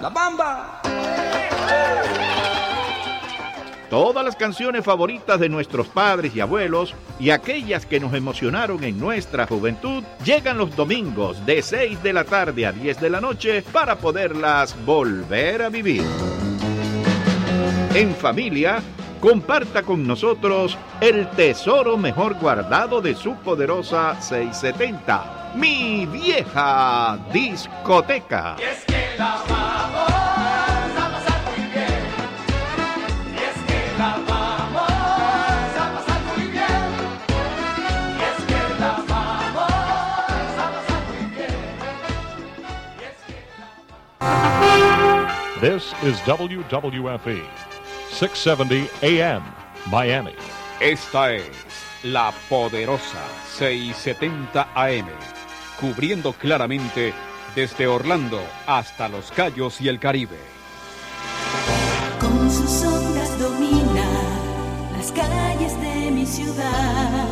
La Bamba. Todas las canciones favoritas de nuestros padres y abuelos y aquellas que nos emocionaron en nuestra juventud llegan los domingos de 6 de la tarde a 10 de la noche para poderlas volver a vivir. En familia, comparta con nosotros el tesoro mejor guardado de su poderosa 670, mi vieja discoteca. This is WWFE, 670 AM, Miami. Esta es la poderosa 670 AM, cubriendo claramente desde Orlando hasta Los Cayos y el Caribe. Con sus ondas domina las calles de mi ciudad,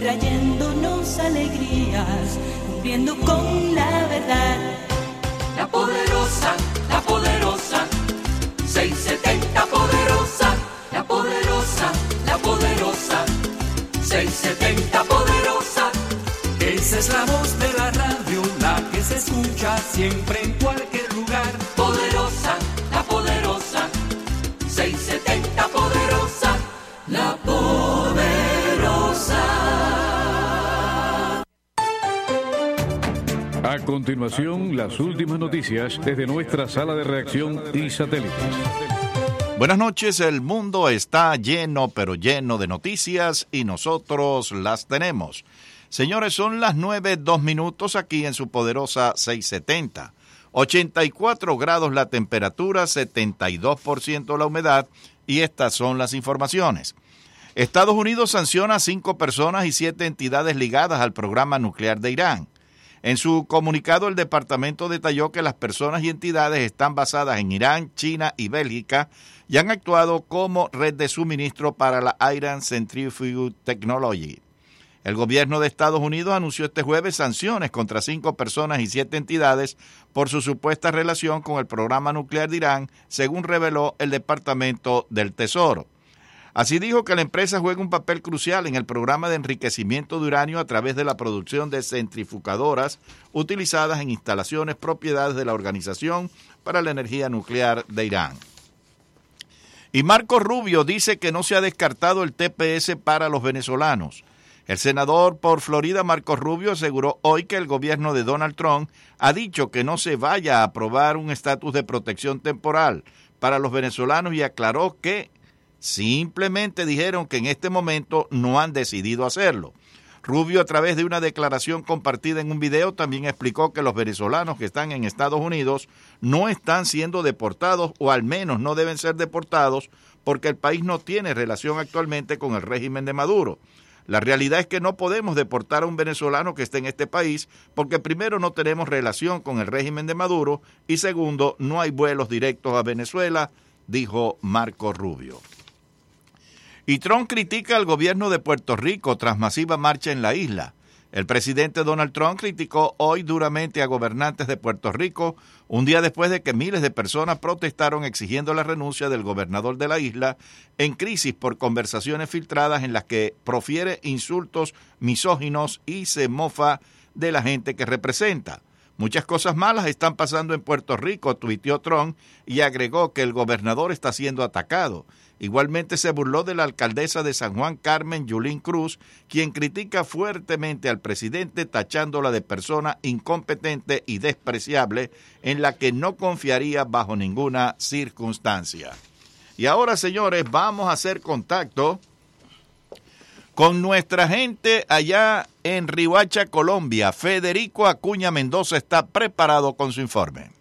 trayéndonos alegrías, cumpliendo con la verdad. La poderosa, la poderosa, 670 poderosa, la poderosa, la poderosa, 670 poderosa. Esa es la voz siempre en cualquier lugar. Poderosa, la poderosa, 670 poderosa, la poderosa. A continuación, las últimas noticias desde nuestra sala de reacción y satélites. Buenas noches, el mundo está lleno, pero lleno de noticias y nosotros las tenemos. Señores, son las nueve, dos minutos aquí en su poderosa 670. 84 grados la temperatura, 72% la humedad y estas son las informaciones. Estados Unidos sanciona a cinco personas y siete entidades ligadas al programa nuclear de Irán. En su comunicado, el departamento detalló que las personas y entidades están basadas en Irán, China y Bélgica y han actuado como red de suministro para la Iran Centrifuge Technology. El gobierno de Estados Unidos anunció este jueves sanciones contra cinco personas y siete entidades por su supuesta relación con el programa nuclear de Irán, según reveló el Departamento del Tesoro. Así dijo que la empresa juega un papel crucial en el programa de enriquecimiento de uranio a través de la producción de centrifugadoras utilizadas en instalaciones propiedades de la Organización para la Energía Nuclear de Irán. Y Marco Rubio dice que no se ha descartado el TPS para los venezolanos. El senador por Florida, Marco Rubio, aseguró hoy que el gobierno de Donald Trump ha dicho que no se vaya a aprobar un estatus de protección temporal para los venezolanos y aclaró que Simplemente dijeron que en este momento no han decidido hacerlo. Rubio, a través de una declaración compartida en un video, también explicó que los venezolanos que están en Estados Unidos no están siendo deportados o al menos no deben ser deportados porque el país no tiene relación actualmente con el régimen de Maduro. La realidad es que no podemos deportar a un venezolano que esté en este país porque primero no tenemos relación con el régimen de Maduro y segundo no hay vuelos directos a Venezuela, dijo Marco Rubio. Y Trump critica al gobierno de Puerto Rico tras masiva marcha en la isla. El presidente Donald Trump criticó hoy duramente a gobernantes de Puerto Rico un día después de que miles de personas protestaron exigiendo la renuncia del gobernador de la isla en crisis por conversaciones filtradas en las que profiere insultos misóginos y se mofa de la gente que representa. Muchas cosas malas están pasando en Puerto Rico, tuiteó Trump y agregó que el gobernador está siendo atacado. Igualmente se burló de la alcaldesa de San Juan Carmen, Yulín Cruz, quien critica fuertemente al presidente tachándola de persona incompetente y despreciable en la que no confiaría bajo ninguna circunstancia. Y ahora, señores, vamos a hacer contacto con nuestra gente allá en Rihuacha, Colombia. Federico Acuña Mendoza está preparado con su informe.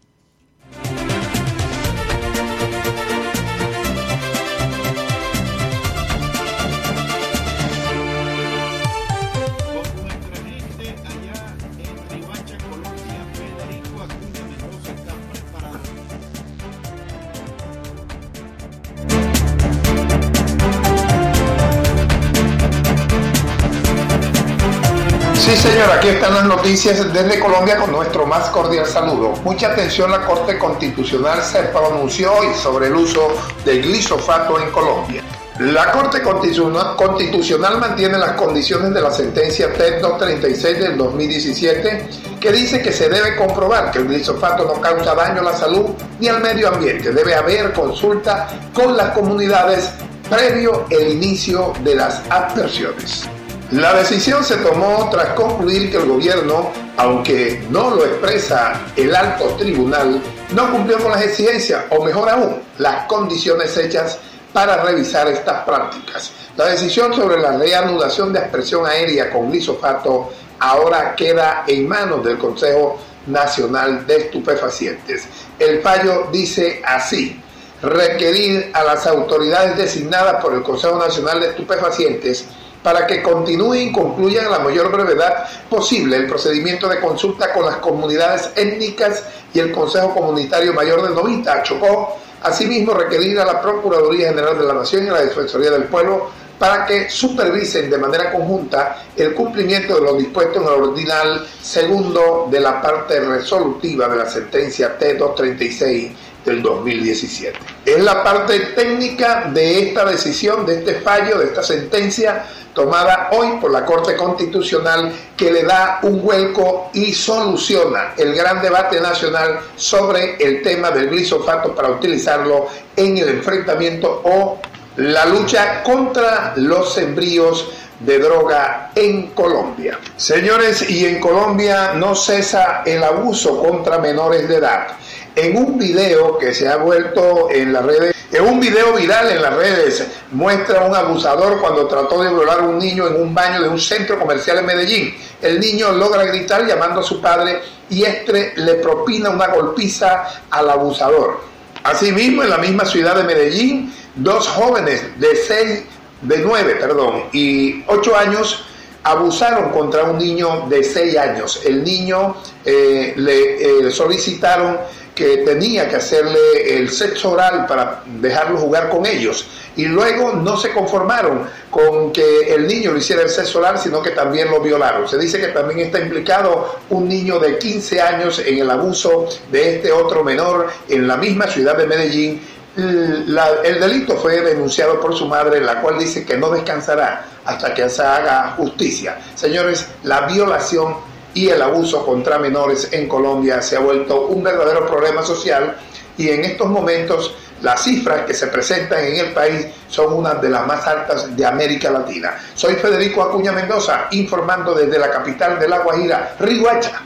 Sí, señor, aquí están las noticias desde Colombia con nuestro más cordial saludo. Mucha atención, la Corte Constitucional se pronunció hoy sobre el uso del glisofato en Colombia. La Corte Constitucional mantiene las condiciones de la sentencia TED 236 del 2017 que dice que se debe comprobar que el glisofato no causa daño a la salud ni al medio ambiente. Debe haber consulta con las comunidades previo el inicio de las aspersiones. La decisión se tomó tras concluir que el gobierno, aunque no lo expresa el alto tribunal, no cumplió con las exigencias, o mejor aún, las condiciones hechas para revisar estas prácticas. La decisión sobre la reanudación de expresión aérea con glisofato ahora queda en manos del Consejo Nacional de Estupefacientes. El fallo dice así, requerir a las autoridades designadas por el Consejo Nacional de Estupefacientes para que continúen y concluyan a la mayor brevedad posible el procedimiento de consulta con las comunidades étnicas y el Consejo Comunitario Mayor de Novita, Chocó, asimismo requerir a la Procuraduría General de la Nación y a la Defensoría del Pueblo para que supervisen de manera conjunta el cumplimiento de lo dispuesto en el ordinal segundo de la parte resolutiva de la sentencia T236 del 2017. Es la parte técnica de esta decisión, de este fallo, de esta sentencia tomada hoy por la Corte Constitucional que le da un vuelco y soluciona el gran debate nacional sobre el tema del glisofato para utilizarlo en el enfrentamiento o la lucha contra los sembríos de droga en Colombia. Señores, y en Colombia no cesa el abuso contra menores de edad. En un video que se ha vuelto en las redes en un video viral en las redes muestra a un abusador cuando trató de violar a un niño en un baño de un centro comercial en Medellín. El niño logra gritar llamando a su padre y este le propina una golpiza al abusador. Asimismo, en la misma ciudad de Medellín, dos jóvenes de seis, de nueve, perdón, y ocho años abusaron contra un niño de seis años. El niño eh, le eh, solicitaron que tenía que hacerle el sexo oral para dejarlo jugar con ellos. Y luego no se conformaron con que el niño le hiciera el sexo oral, sino que también lo violaron. Se dice que también está implicado un niño de 15 años en el abuso de este otro menor en la misma ciudad de Medellín. el delito fue denunciado por su madre, la cual dice que no descansará hasta que se haga justicia. Señores, la violación y el abuso contra menores en Colombia se ha vuelto un verdadero problema social y en estos momentos las cifras que se presentan en el país son unas de las más altas de América Latina. Soy Federico Acuña Mendoza, informando desde la capital de La Guajira, Riguacha,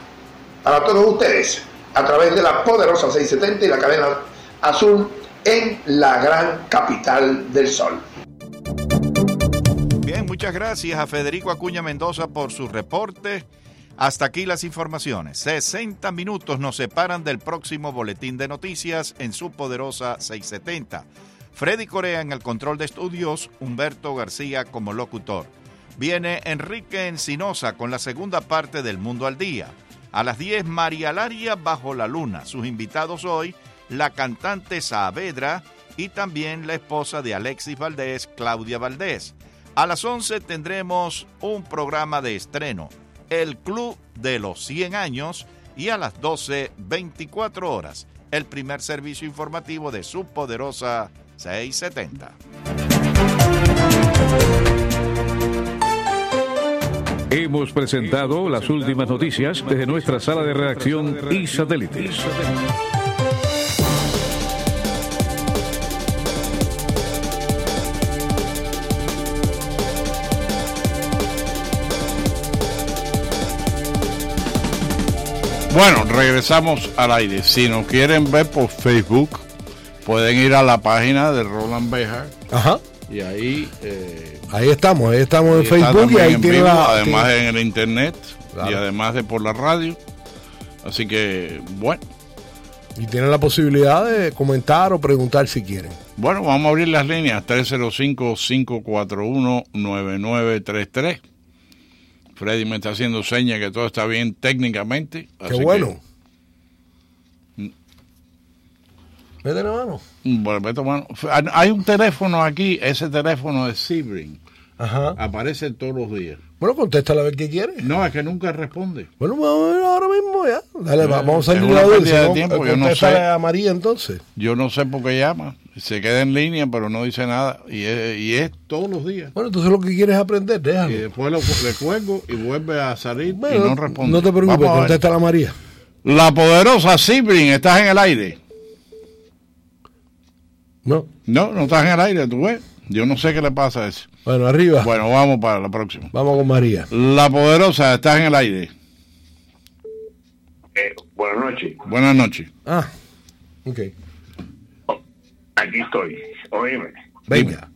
para todos ustedes, a través de la poderosa 670 y la cadena azul en la gran capital del sol. Bien, muchas gracias a Federico Acuña Mendoza por su reporte. Hasta aquí las informaciones. 60 minutos nos separan del próximo boletín de noticias en su poderosa 670. Freddy Corea en el control de estudios, Humberto García como locutor. Viene Enrique Encinosa con la segunda parte del Mundo al Día. A las 10, María Laria Bajo la Luna. Sus invitados hoy, la cantante Saavedra y también la esposa de Alexis Valdés, Claudia Valdés. A las 11 tendremos un programa de estreno el Club de los 100 años y a las 12.24 horas el primer servicio informativo de su poderosa 670. Hemos presentado las últimas noticias desde nuestra sala de redacción y satélites. Bueno, regresamos al aire. Si nos quieren ver por Facebook, pueden ir a la página de Roland Bejar. Ajá. Y ahí. Eh, ahí estamos, ahí estamos en Facebook y ahí tiene Además en el internet y además de por la radio. Así que, bueno. Y tienen la posibilidad de comentar o preguntar si quieren. Bueno, vamos a abrir las líneas 305-541-9933. Freddy me está haciendo señas que todo está bien técnicamente. Qué bueno. Vete la mano. Bueno, vete mano. Hay un teléfono aquí, ese teléfono es Sebring. Ajá. aparece todos los días. Bueno, contéstale a ver qué quiere. No, es que nunca responde. Bueno, ver ahora mismo ya. Dale, vamos a salir la pérdida de tiempo, yo no sé. a María entonces. Yo no sé por qué llama. Se queda en línea, pero no dice nada. Y es, y es todos los días. Bueno, entonces lo que quieres es aprender, Y déjalo. después lo, le cuelgo y vuelve a salir Bueno, y no responde. no te preocupes, Vamos a ver. contéstale a María. La poderosa Sibrin, ¿estás en el aire? No. No, no estás en el aire, tú ves. Yo no sé qué le pasa a eso. Bueno, arriba. Bueno, vamos para la próxima. Vamos con María. La poderosa, estás en el aire. Eh, buenas noches. Buenas noches. Ah, ok. Aquí estoy. Oíme. Venga.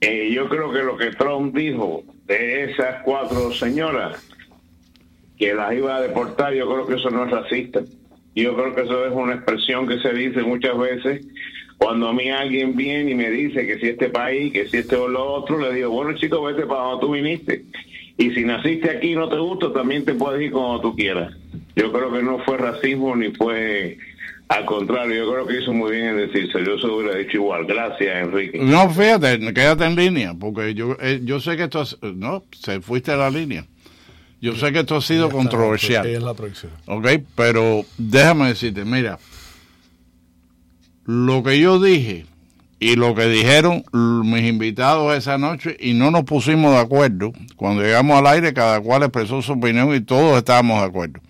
Eh, yo creo que lo que Trump dijo de esas cuatro señoras que las iba a deportar, yo creo que eso no es racista. Yo creo que eso es una expresión que se dice muchas veces cuando a mí alguien viene y me dice que si este país, que si este o lo otro, le digo, bueno chico, vete para donde tú viniste. Y si naciste aquí y no te gusta, también te puedes ir cuando tú quieras. Yo creo que no fue racismo ni fue al contrario. Yo creo que hizo muy bien en decirse. Yo se hubiera dicho igual. Gracias, Enrique. No, fíjate, quédate en línea, porque yo, eh, yo sé que esto, es- no, se fuiste a la línea. Yo sé que esto ha sido controversial. Es la próxima. Ok, pero déjame decirte, mira, lo que yo dije y lo que dijeron mis invitados esa noche y no nos pusimos de acuerdo, cuando llegamos al aire cada cual expresó su opinión y todos estábamos de acuerdo.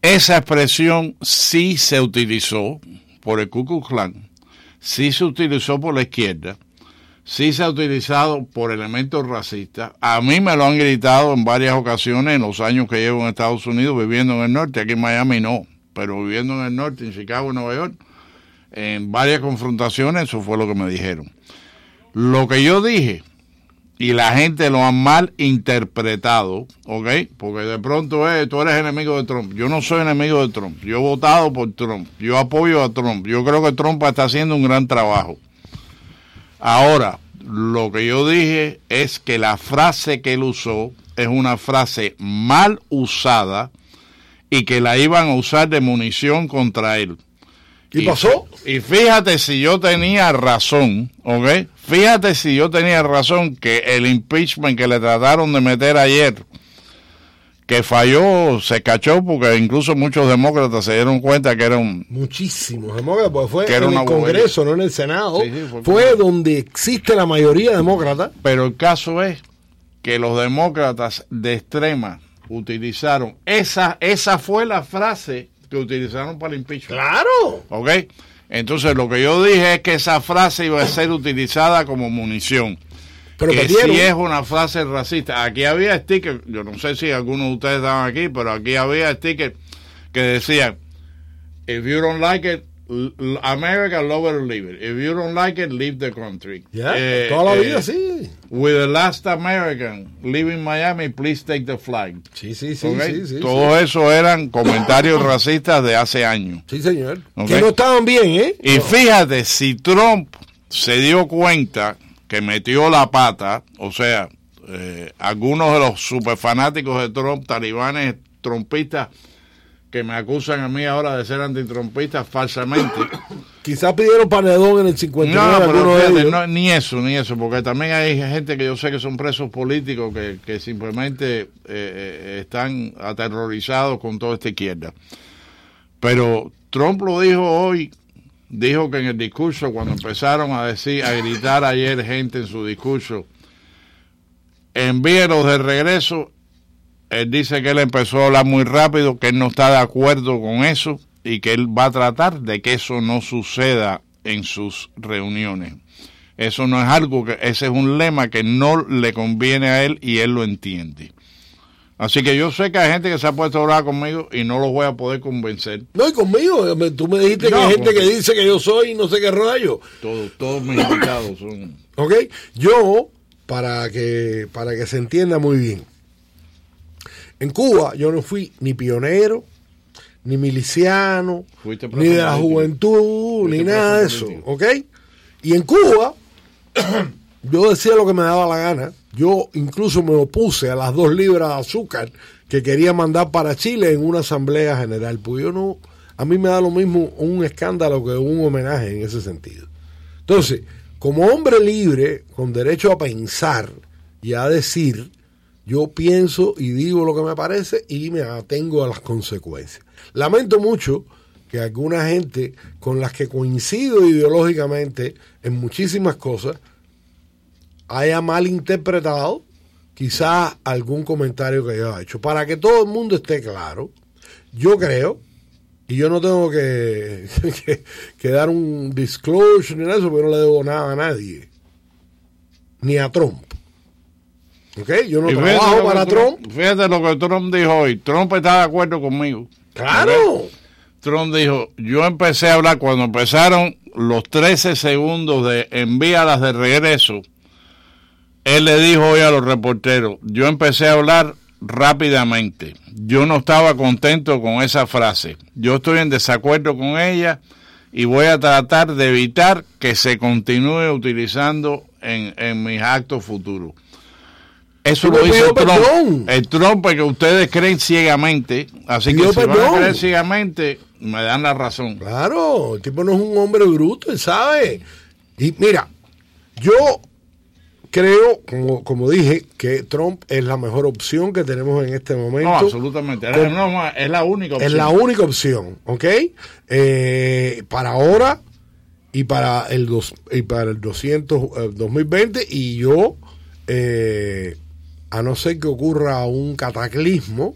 Esa expresión sí se utilizó por el Ku Klux Klan, sí se utilizó por la izquierda, sí se ha utilizado por elementos racistas. A mí me lo han gritado en varias ocasiones en los años que llevo en Estados Unidos viviendo en el norte, aquí en Miami no, pero viviendo en el norte, en Chicago, Nueva York, en varias confrontaciones, eso fue lo que me dijeron. Lo que yo dije, y la gente lo ha mal interpretado, ¿ok? Porque de pronto eh, tú eres enemigo de Trump. Yo no soy enemigo de Trump. Yo he votado por Trump. Yo apoyo a Trump. Yo creo que Trump está haciendo un gran trabajo. Ahora, lo que yo dije es que la frase que él usó es una frase mal usada y que la iban a usar de munición contra él. ¿Y pasó? Y fíjate si yo tenía razón, ¿ok? Fíjate si yo tenía razón que el impeachment que le trataron de meter ayer, que falló, se cachó porque incluso muchos demócratas se dieron cuenta que era un... Muchísimos demócratas, porque fue Que en el Congreso, no en el Senado. Sí, sí, fue- fue donde existe la mayoría demócrata. Pero el caso es que los demócratas de extrema utilizaron, esa, esa fue la frase que utilizaron para el impeachment. ¡Claro! ¿Ok? Entonces lo que yo dije es que esa frase iba a ser utilizada como munición. Pero que si es una frase racista. Aquí había stickers, yo no sé si algunos de ustedes estaban aquí, pero aquí había stickers que decían, if you don't like it, America, love it or leave it. If you don't like it, leave the country. Ya, Eh, toda la eh, vida, sí. With the last American leaving Miami, please take the flag. Sí, sí, sí, ¿Ok? sí, sí, Todo eso eran comentarios racistas de hace años. Sí, señor. Ok. Que no estaban bien, ¿eh? Y fíjate, si Trump se dio cuenta que metió la pata, o sea, eh, algunos de los superfanáticos de Trump, talibanes trumpistas, que me acusan a mí ahora de ser antitrumpistas falsamente. Quizás pidieron panedón en el 59 No, pero fíjate, no, ni eso, ni eso, porque también hay gente que yo sé que son presos políticos que, que simplemente eh, eh, están aterrorizados con toda esta izquierda. Pero Trump lo dijo hoy, dijo que en el discurso, cuando empezaron a decir, a gritar ayer gente en su discurso, envíelos de regreso, él dice que él empezó a hablar muy rápido, que él no está de acuerdo con eso y que él va a tratar de que eso no suceda en sus reuniones. Eso no es algo que, ese es un lema que no le conviene a él y él lo entiende. Así que yo sé que hay gente que se ha puesto a hablar conmigo y no los voy a poder convencer. No, y conmigo. Tú me dijiste No, que hay gente que dice que yo soy no sé qué rollo. Todos, todos mis invitados son... ¿Ok? Yo, para que, para que se entienda muy bien, en Cuba yo no fui ni pionero, ni miliciano, ni de la juventud, Fuiste ni nada de eso. ¿ok? Y en Cuba, yo decía lo que me daba la gana. Yo incluso me opuse a las dos libras de azúcar que quería mandar para Chile en una asamblea general. Pues yo no, a mí me da lo mismo un escándalo que un homenaje en ese sentido. Entonces, como hombre libre, con derecho a pensar, y a decir, yo pienso y digo lo que me parece y me atengo a las consecuencias. Lamento mucho que alguna gente con las que coincido ideológicamente en muchísimas cosas haya malinterpretado quizás algún comentario que yo haya hecho. Para que todo el mundo esté claro, yo creo, y yo no tengo que, dar un disclosure ni nada de eso, porque no le debo nada a nadie, ni a Trump. ¿Ok? Yo no Y trabajo para Trump. Fíjate lo que Trump dijo hoy. Trump está de acuerdo conmigo. Claro. Trump dijo, yo empecé a hablar cuando empezaron los 13 segundos de envíalas de regreso. Él le dijo hoy a los reporteros, yo empecé a hablar rápidamente. Yo no estaba contento con esa frase. Yo estoy en desacuerdo con ella y voy a tratar de evitar que se continúe utilizando en, en mis actos futuros. Eso lo pidió Trump. perdón. El Trump que ustedes creen ciegamente. Así que si van a perdón. creer ciegamente, me dan la razón. Claro, el tipo no es un hombre bruto, él sabe. Y mira, yo creo, como, como dije, que Trump es la mejor opción que tenemos en este momento. No, absolutamente. Es, Con- no, es la única opción. Es la única opción, ¿ok? Eh, para ahora y para el dos, y para el 200, eh, 2020 y yo, eh, a no ser que ocurra un cataclismo,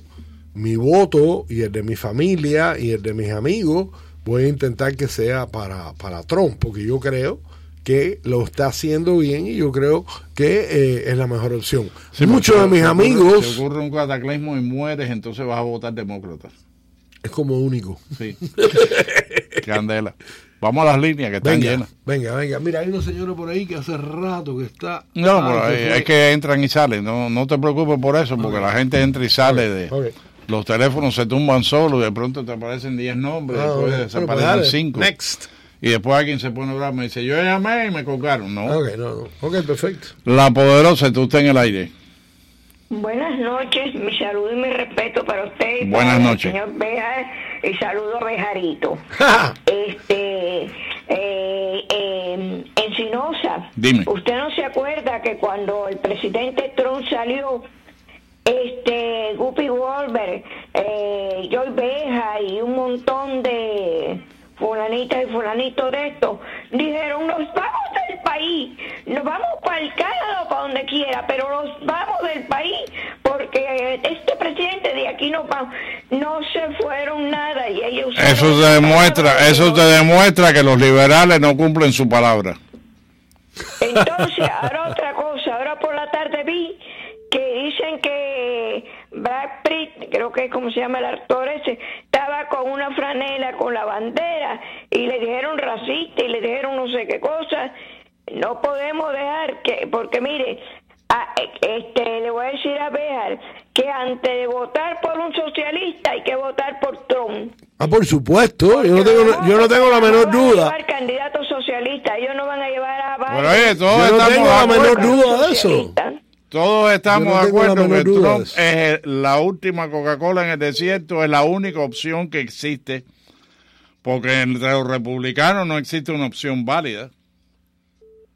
mi voto y el de mi familia y el de mis amigos, voy a intentar que sea para, para Trump, porque yo creo que lo está haciendo bien y yo creo que eh, es la mejor opción. Sí, Muchos de mis si amigos Si ocurre un cataclismo y mueres, entonces vas a votar demócrata. es como único. Sí. Candela. Vamos a las líneas que están Venga, llenas. venga, venga. Mira, hay una señora por ahí que hace rato que está. No, Ah, es, fue. es que entran y salen. No, no te preocupes por eso, porque la gente entra y sale de. Los teléfonos se tumban solos y de pronto te aparecen 10 nombres, Ah, después desaparecen pues dale. 5. Next. Y después alguien se pone bravo y me dice, yo llamé y me colgaron. No. Ok, no, no. Ok, perfecto. La poderosa, tú estás en el aire. Buenas noches, mi saludo y mi respeto para usted y Buenas para noches. el señor Bejar y saludo a Bejarito. este, eh, eh, Encinosa, Dime. ¿usted no se acuerda que cuando el presidente Trump salió, este, Guppy Wolver, eh, Joy Beja y un montón de fulanitas y fulanitos de esto, dijeron, nos vamos del país, nos vamos para el Canadá o para donde quiera, pero nos vamos del país porque este presidente de aquí nos vamos, no se fueron nada y ellos... Eso te demuestra, eso te demuestra que los liberales no cumplen su palabra. Entonces, ahora otra cosa, ahora por la tarde vi que dicen que Brad Pitt, creo que es como se llama el actor ese, estaba con una franela con la bandera y le dijeron racista y le dijeron no sé qué cosa. No podemos dejar que, porque mire, a- este, le voy a decir a Bejar que antes de votar por un socialista hay que votar por Trump. Ah, por supuesto. Yo no tengo, yo no tengo la menor van a duda. llevar candidatos socialistas, ellos no van a llevar a Biden. Pero oye, todos Yo no tengo la menor duda de eso. Todos estamos de acuerdo que Trump es la última Coca-Cola en el desierto, es la única opción que existe, porque entre los republicanos no existe una opción válida.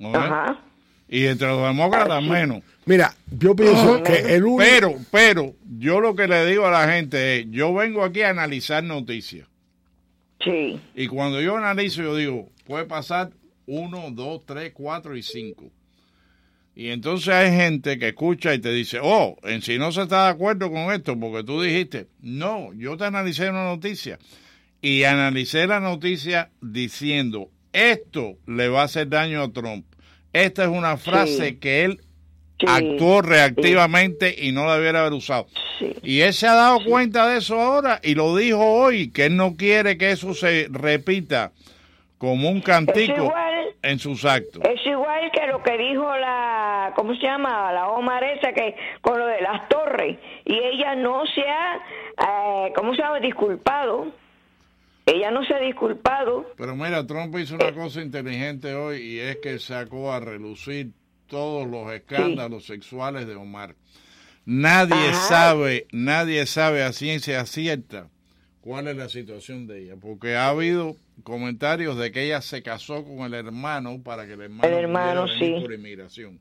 ¿no ves? Ajá. Y entre los demócratas menos. Mira, yo pienso que el único. Pero, pero, yo lo que le digo a la gente es, yo vengo aquí a analizar noticias. Sí. Y cuando yo analizo, yo digo, puede pasar uno, dos, tres, cuatro y cinco. Y entonces hay gente que escucha y te dice, oh, en si no se está de acuerdo con esto, porque tú dijiste, no, yo te analicé una noticia. Y analicé la noticia diciendo, esto le va a hacer daño a Trump. Esta es una frase Sí. que él Sí. actuó reactivamente y no la debiera haber usado. Y él se ha dado cuenta de eso ahora y lo dijo hoy, que él no quiere que eso se repita como un cantico en sus actos. es igual que lo que dijo la, ¿cómo se llama? La Omar esa que con lo de las torres. Y ella no se ha, eh, ¿cómo se llama? Disculpado. Ella no se ha disculpado. Pero mira, Trump hizo una cosa inteligente hoy y es que sacó a relucir todos los escándalos sexuales de Omar. Nadie Ajá. sabe, nadie sabe a ciencia cierta cuál es la situación de ella, porque ha habido comentarios de que ella se casó con el hermano para que el hermano, El hermano, sí. por inmigración.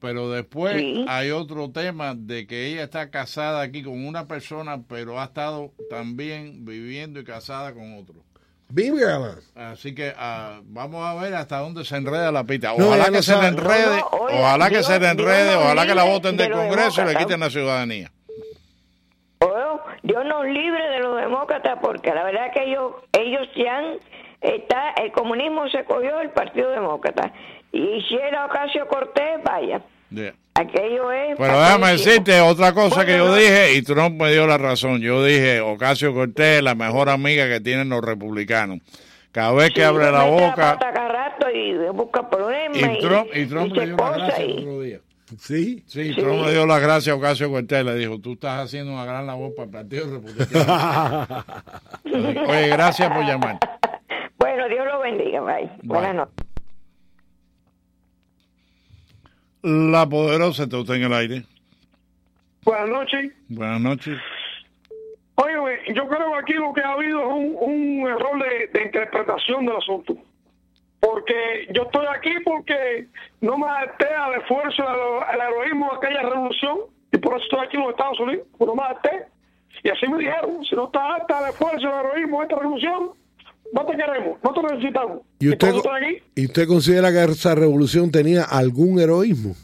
Pero después Sí. hay otro tema de que ella está casada aquí con una persona, pero ha estado también viviendo y casada con otro. Vígala. Así que ah, vamos a ver hasta dónde se enreda la pita. Ojalá no que se le enrede, No, no, oiga, ojalá que se le enrede, ojalá que la voten de del Congreso y le quiten la ciudadanía. Dios nos libre de los demócratas porque la verdad que ellos ellos ya han está el comunismo se cogió el Partido Demócrata y si era Ocasio Cortés vaya Yeah. aquello es Pero déjame decirte otra cosa que yo dije y Trump me dio la razón. Yo dije, Ocasio Cortés es la mejor amiga que tienen los republicanos. Cada vez que abre la boca... y busca problemas Y Trump, y Trump le dio el y- otro día. Sí. Sí, Sí. Trump le dio las gracias a Ocasio Cortés. Le dijo, tú estás haciendo una gran labor para el Partido Republicano. Oye, gracias por llamar. bueno Dios lo bendiga bye. buenas noches La poderosa está usted en el aire. Buenas noches. Buenas noches. Oye, yo creo que aquí lo que ha habido es un, un error de, de interpretación del asunto. Porque yo estoy aquí porque no me adapté al esfuerzo, al, heroísmo de aquella revolución, y por eso estoy aquí en los Estados Unidos, no me adapté. Y así me dijeron, si no estás adapta al esfuerzo, al heroísmo de esta revolución, no te queremos, no te necesitamos. ¿Y usted, estoy aquí. ¿Y usted considera que esa revolución tenía algún heroísmo?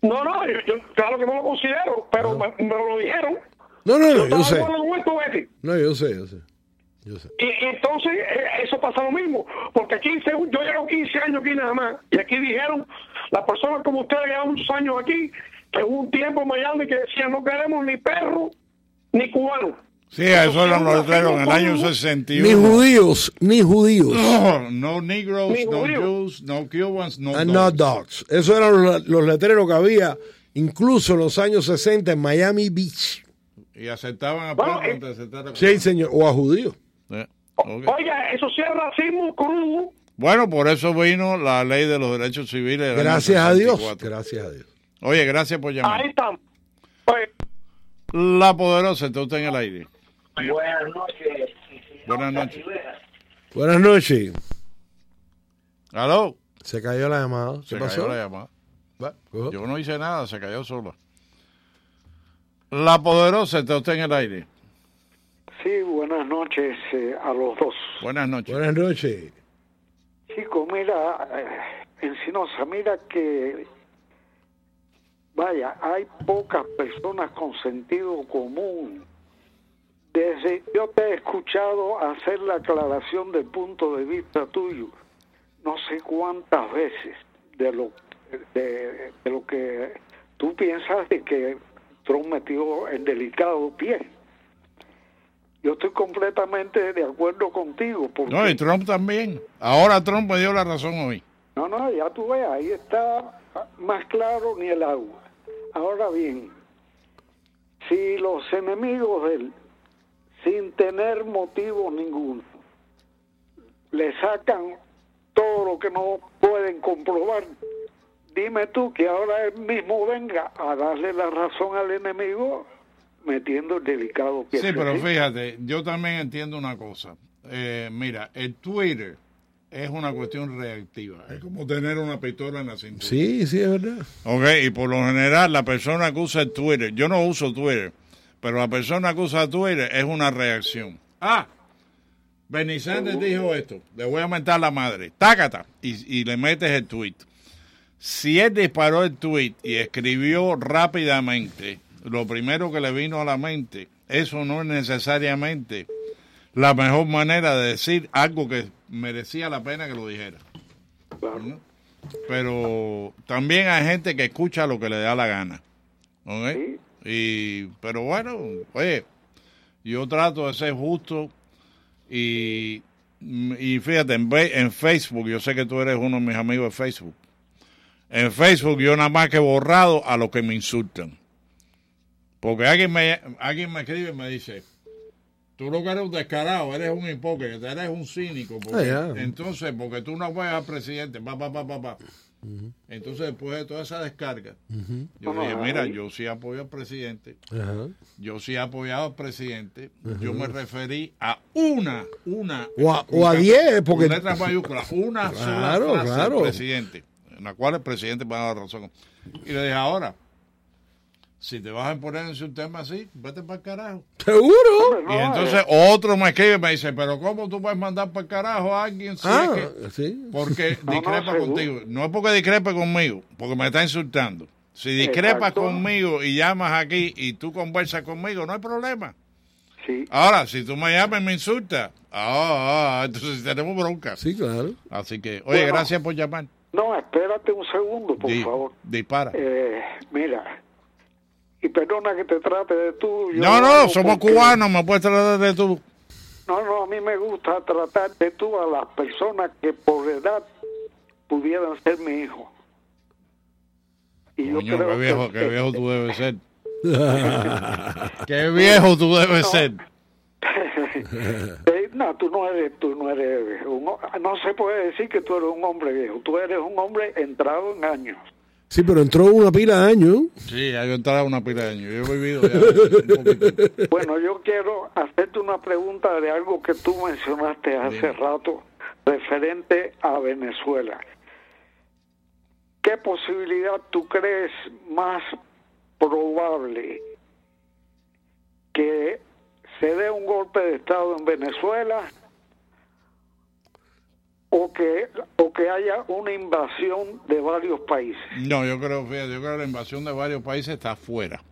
No, no, yo, yo claro que no lo considero, pero me, me lo dijeron. No, no, no, yo estaba sé. No, yo sé, yo sé. Y, y entonces eh, eso pasa lo mismo, porque aquí según- yo llevo 15 años aquí nada más, y aquí dijeron, las personas como ustedes que llevan muchos años aquí, que hubo un tiempo en Miami que decían no queremos ni perro ni cubano. Sí, eso eran los letreros en el año 61. Ni judíos, ni judíos. No, no Negroes, Ni no judíos. Jews, no Cubans, no And dogs. dogs. Esos eran los, los letreros que había incluso en los años 60 en Miami Beach. Y aceptaban a Bueno, eh, antes de aceptar a Sí, señor. O a judíos. Eh, ok. Oiga, eso sí es racismo crudo. Bueno, por eso vino la ley de los derechos civiles. Gracias a Dios. 64. Gracias a Dios. Oye, gracias por llamar. Ahí estamos. La poderosa, está usted en el aire. Buenas noches. Buenas noches. Buenas noches. ¿Aló? Se cayó la llamada. ¿Qué Se pasó? cayó la llamada. Yo no hice nada, se cayó sola. La poderosa, está usted en el aire. Sí, buenas noches eh, a los dos. Buenas noches. Buenas noches. Chico, mira, eh, Encinosa, mira que, vaya, hay pocas personas con sentido común. Desde yo te he escuchado hacer la aclaración del punto de vista tuyo, no sé cuántas veces de lo de, de lo que tú piensas de que Trump metió en delicado pie. Yo estoy completamente de acuerdo contigo. Porque, No, y Trump también. Ahora Trump me dio la razón hoy. no, no, ya tú ves, ahí está más claro ni el agua. Ahora bien, si los enemigos de él, sin tener motivo ninguno, le sacan todo lo que no pueden comprobar, dime tú que ahora él mismo venga a darle la razón al enemigo metiendo el delicado pie. Sí, pero fíjate, yo también entiendo una cosa. Eh, mira, el Twitter es una cuestión reactiva. Es como tener una pistola en la cintura. Sí, sí, es verdad. Ok, y por lo general la persona que usa el Twitter, yo no uso Twitter, pero la persona que usa Twitter es una reacción. Ah, Bernie Sanders dijo esto, le voy a mentar la madre, tácata, y, y le metes el tweet. Si él disparó el tweet y escribió rápidamente lo primero que le vino a la mente, eso no es necesariamente la mejor manera de decir algo que merecía la pena que lo dijera. ¿No? Pero también hay gente que escucha lo que le da la gana. Y, pero bueno, oye, yo trato de ser justo y, y fíjate, en, en Facebook, yo sé que tú eres uno de mis amigos de Facebook. En Facebook yo nada más que he borrado a los que me insultan. Porque alguien me, alguien me escribe y me dice, tú lo que eres un descarado, eres un hipócrita, eres un cínico. Porque, Ah. Entonces, porque tú no puedes al presidente, pa, pa, pa, pa, pa. Entonces, después de toda esa descarga, Ujú. yo Vamos dije, mira, yo sí apoyo al presidente, yo sí he apoyado al presidente, yo me referí a una, una, O a- con o a diez, con porque- letras mayúsculas, una sola Claro, frase del claro. presidente. en la cual el presidente me da la razón. Y le dije, ahora, si te vas a poner en un tema así, vete para el carajo. Seguro. Y entonces otro me escribe y me dice, pero ¿cómo tú puedes mandar para el carajo a alguien si Ah, es que sí. porque No, discrepa contigo? No es porque discrepe conmigo, porque me está insultando. Si discrepas Exacto. conmigo y llamas aquí y tú conversas conmigo, no hay problema. Sí. Ahora, si tú me llamas y me insultas, ah, ah, entonces tenemos bronca. Sí, claro. Así que, oye, Bueno. gracias por llamar. No, espérate un segundo, por Di- favor. Dispara. Eh, mira, y perdona que te trate de tú. yo no, no, somos porque- cubanos, me puedes tratar de tú. No, no, a mí me gusta tratar de tú a las personas que por edad pudieran ser mi hijo. Y yo Coño, creo qué viejo, que- qué viejo tú debes ser. qué viejo tú debes ser. Eh, no, tú no eres, tú no eres, un no se puede decir que tú eres un hombre viejo, tú eres un hombre entrado en años. Sí, pero entró una pila de años. Sí, entrar a una pila de años. Yo he vivido ya un poquito. Bueno, yo quiero hacerte una pregunta de algo que tú mencionaste hace rato referente a Venezuela. ¿Qué posibilidad tú crees más probable que se dé un golpe de Estado en Venezuela o que, o que haya una invasión de varios países? No, yo creo, fíjate, yo creo que la invasión de varios países está afuera.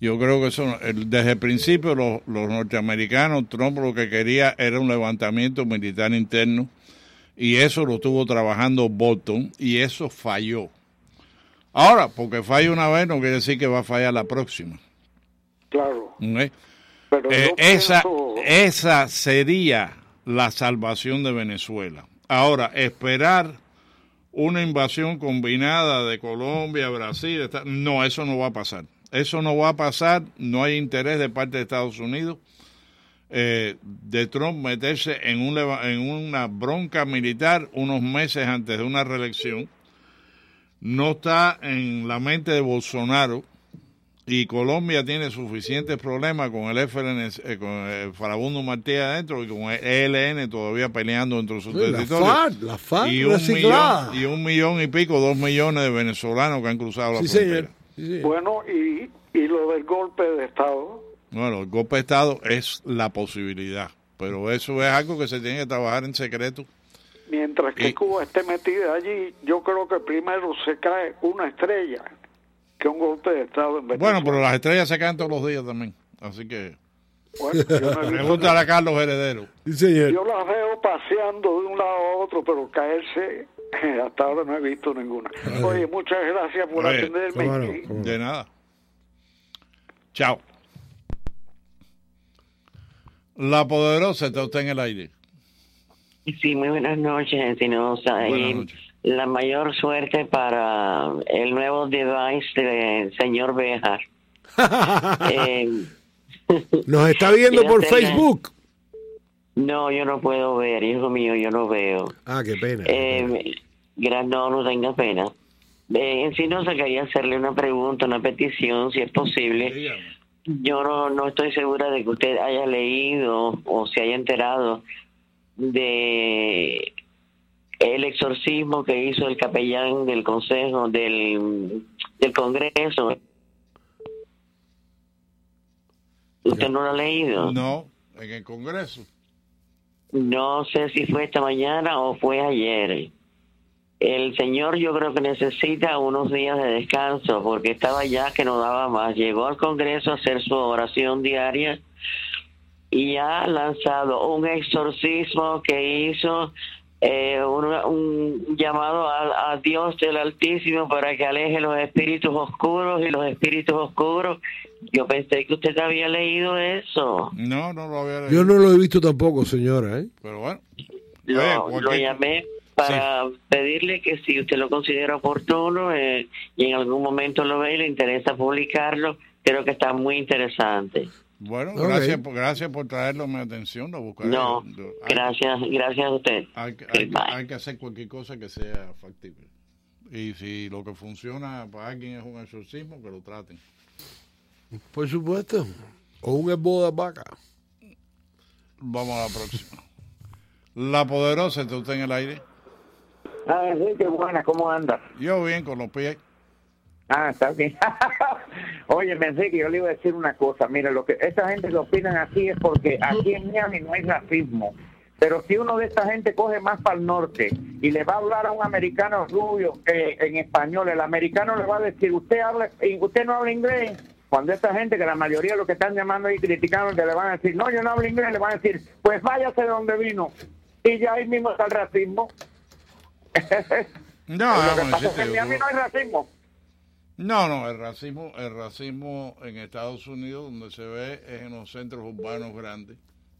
Yo creo que eso, desde el principio los, los norteamericanos, Trump lo que quería era un levantamiento militar interno y eso lo estuvo trabajando Bolton y eso falló. Ahora, porque falla una vez no quiere decir que va a fallar la próxima. Claro. Pero Eh, esa, pienso- esa sería la salvación de Venezuela. Ahora, esperar una invasión combinada de Colombia, Brasil, no, eso no va a pasar. Eso no va a pasar, no hay interés de parte de Estados Unidos eh, de Trump meterse en, un, en una bronca militar unos meses antes de una reelección. No está en la mente de Bolsonaro y Colombia tiene suficientes problemas con el FLN, eh, con el Farabundo Martí adentro y con el ELN todavía peleando dentro de su Sí, la territorio. FARC, la FARC y, un reciclada. millón, y un millón y pico, dos millones de venezolanos que han cruzado la Sí, frontera. señor. Bueno, y, y lo del golpe de Estado. Bueno, el golpe de Estado es la posibilidad, pero eso es algo que se tiene que trabajar en secreto. Mientras que Y- Cuba esté metida allí, yo creo que primero se cae una estrella que un golpe de Estado en Venezuela. Bueno, pero las estrellas se caen todos los días también, así que Bueno, yo, a Carlos Heredero. Sí, señor. yo las veo paseando de un lado a otro, pero caerse hasta ahora no he visto ninguna. Oye, muchas gracias por Oye, atenderme. De nada. Chao. La poderosa está usted en el aire. Sí, muy buenas noches, Espinosa. Buenas noches. La mayor suerte para el nuevo device del señor Bejar. Eh, Nos está viendo por Facebook. no, yo no puedo ver, hijo mío, yo no veo. Ah, qué pena. Eh, gran- no, no tenga pena. Eh, en sí, no se quería hacerle una pregunta, una petición, si es posible. Yo no, no estoy segura de que usted haya leído o se haya enterado de el exorcismo que hizo el capellán del Consejo del, del Congreso. ¿Usted no lo ha leído? No, en el Congreso. No sé si fue esta mañana o fue ayer. El señor yo creo que necesita unos días de descanso porque estaba ya que no daba más. Llegó al Congreso a hacer su oración diaria y ha lanzado un exorcismo que hizo eh, un, un llamado a, a Dios del Altísimo para que aleje los espíritus oscuros y los espíritus oscuros. Yo pensé que usted había leído eso. No, no lo había leído. Yo no lo he visto tampoco, señora. ¿eh? Pero bueno. Lo, Oye, lo cualquier- llamé para pedirle que si usted lo considera oportuno eh, y en algún momento lo ve y le interesa publicarlo, creo que está muy interesante. Bueno, gracias, por, gracias por traerlo a mi atención. Lo buscaré. No, Lo- hay- gracias, gracias a usted. Hay, que- hay hay que hacer cualquier cosa que sea factible. Y si lo que funciona para alguien es un exorcismo, que lo traten. Por supuesto. O un esboda vaca. Vamos a la próxima. La poderosa, ¿está usted en el aire? Ah, Enrique, buenas, ¿cómo andas? Yo bien con los pies. Ah, está bien. Oye, Enrique, yo le iba a decir una cosa. Mira, lo que esta gente que opinan así es porque aquí en Miami no hay racismo. Pero si uno de esta gente coge más para el norte y le va a hablar a un americano rubio eh, en español, el americano le va a decir, usted habla, y usted no habla inglés. Cuando esta gente, que la mayoría de los que están llamando y criticando, que le van a decir, no, yo no hablo inglés, le van a decir, pues váyase de donde vino. Y ya ahí mismo está el racismo. No, lo que vamos pasa es que en Miami no hay racismo. No, no, el racismo, el racismo en Estados Unidos donde se ve es en los centros urbanos grandes.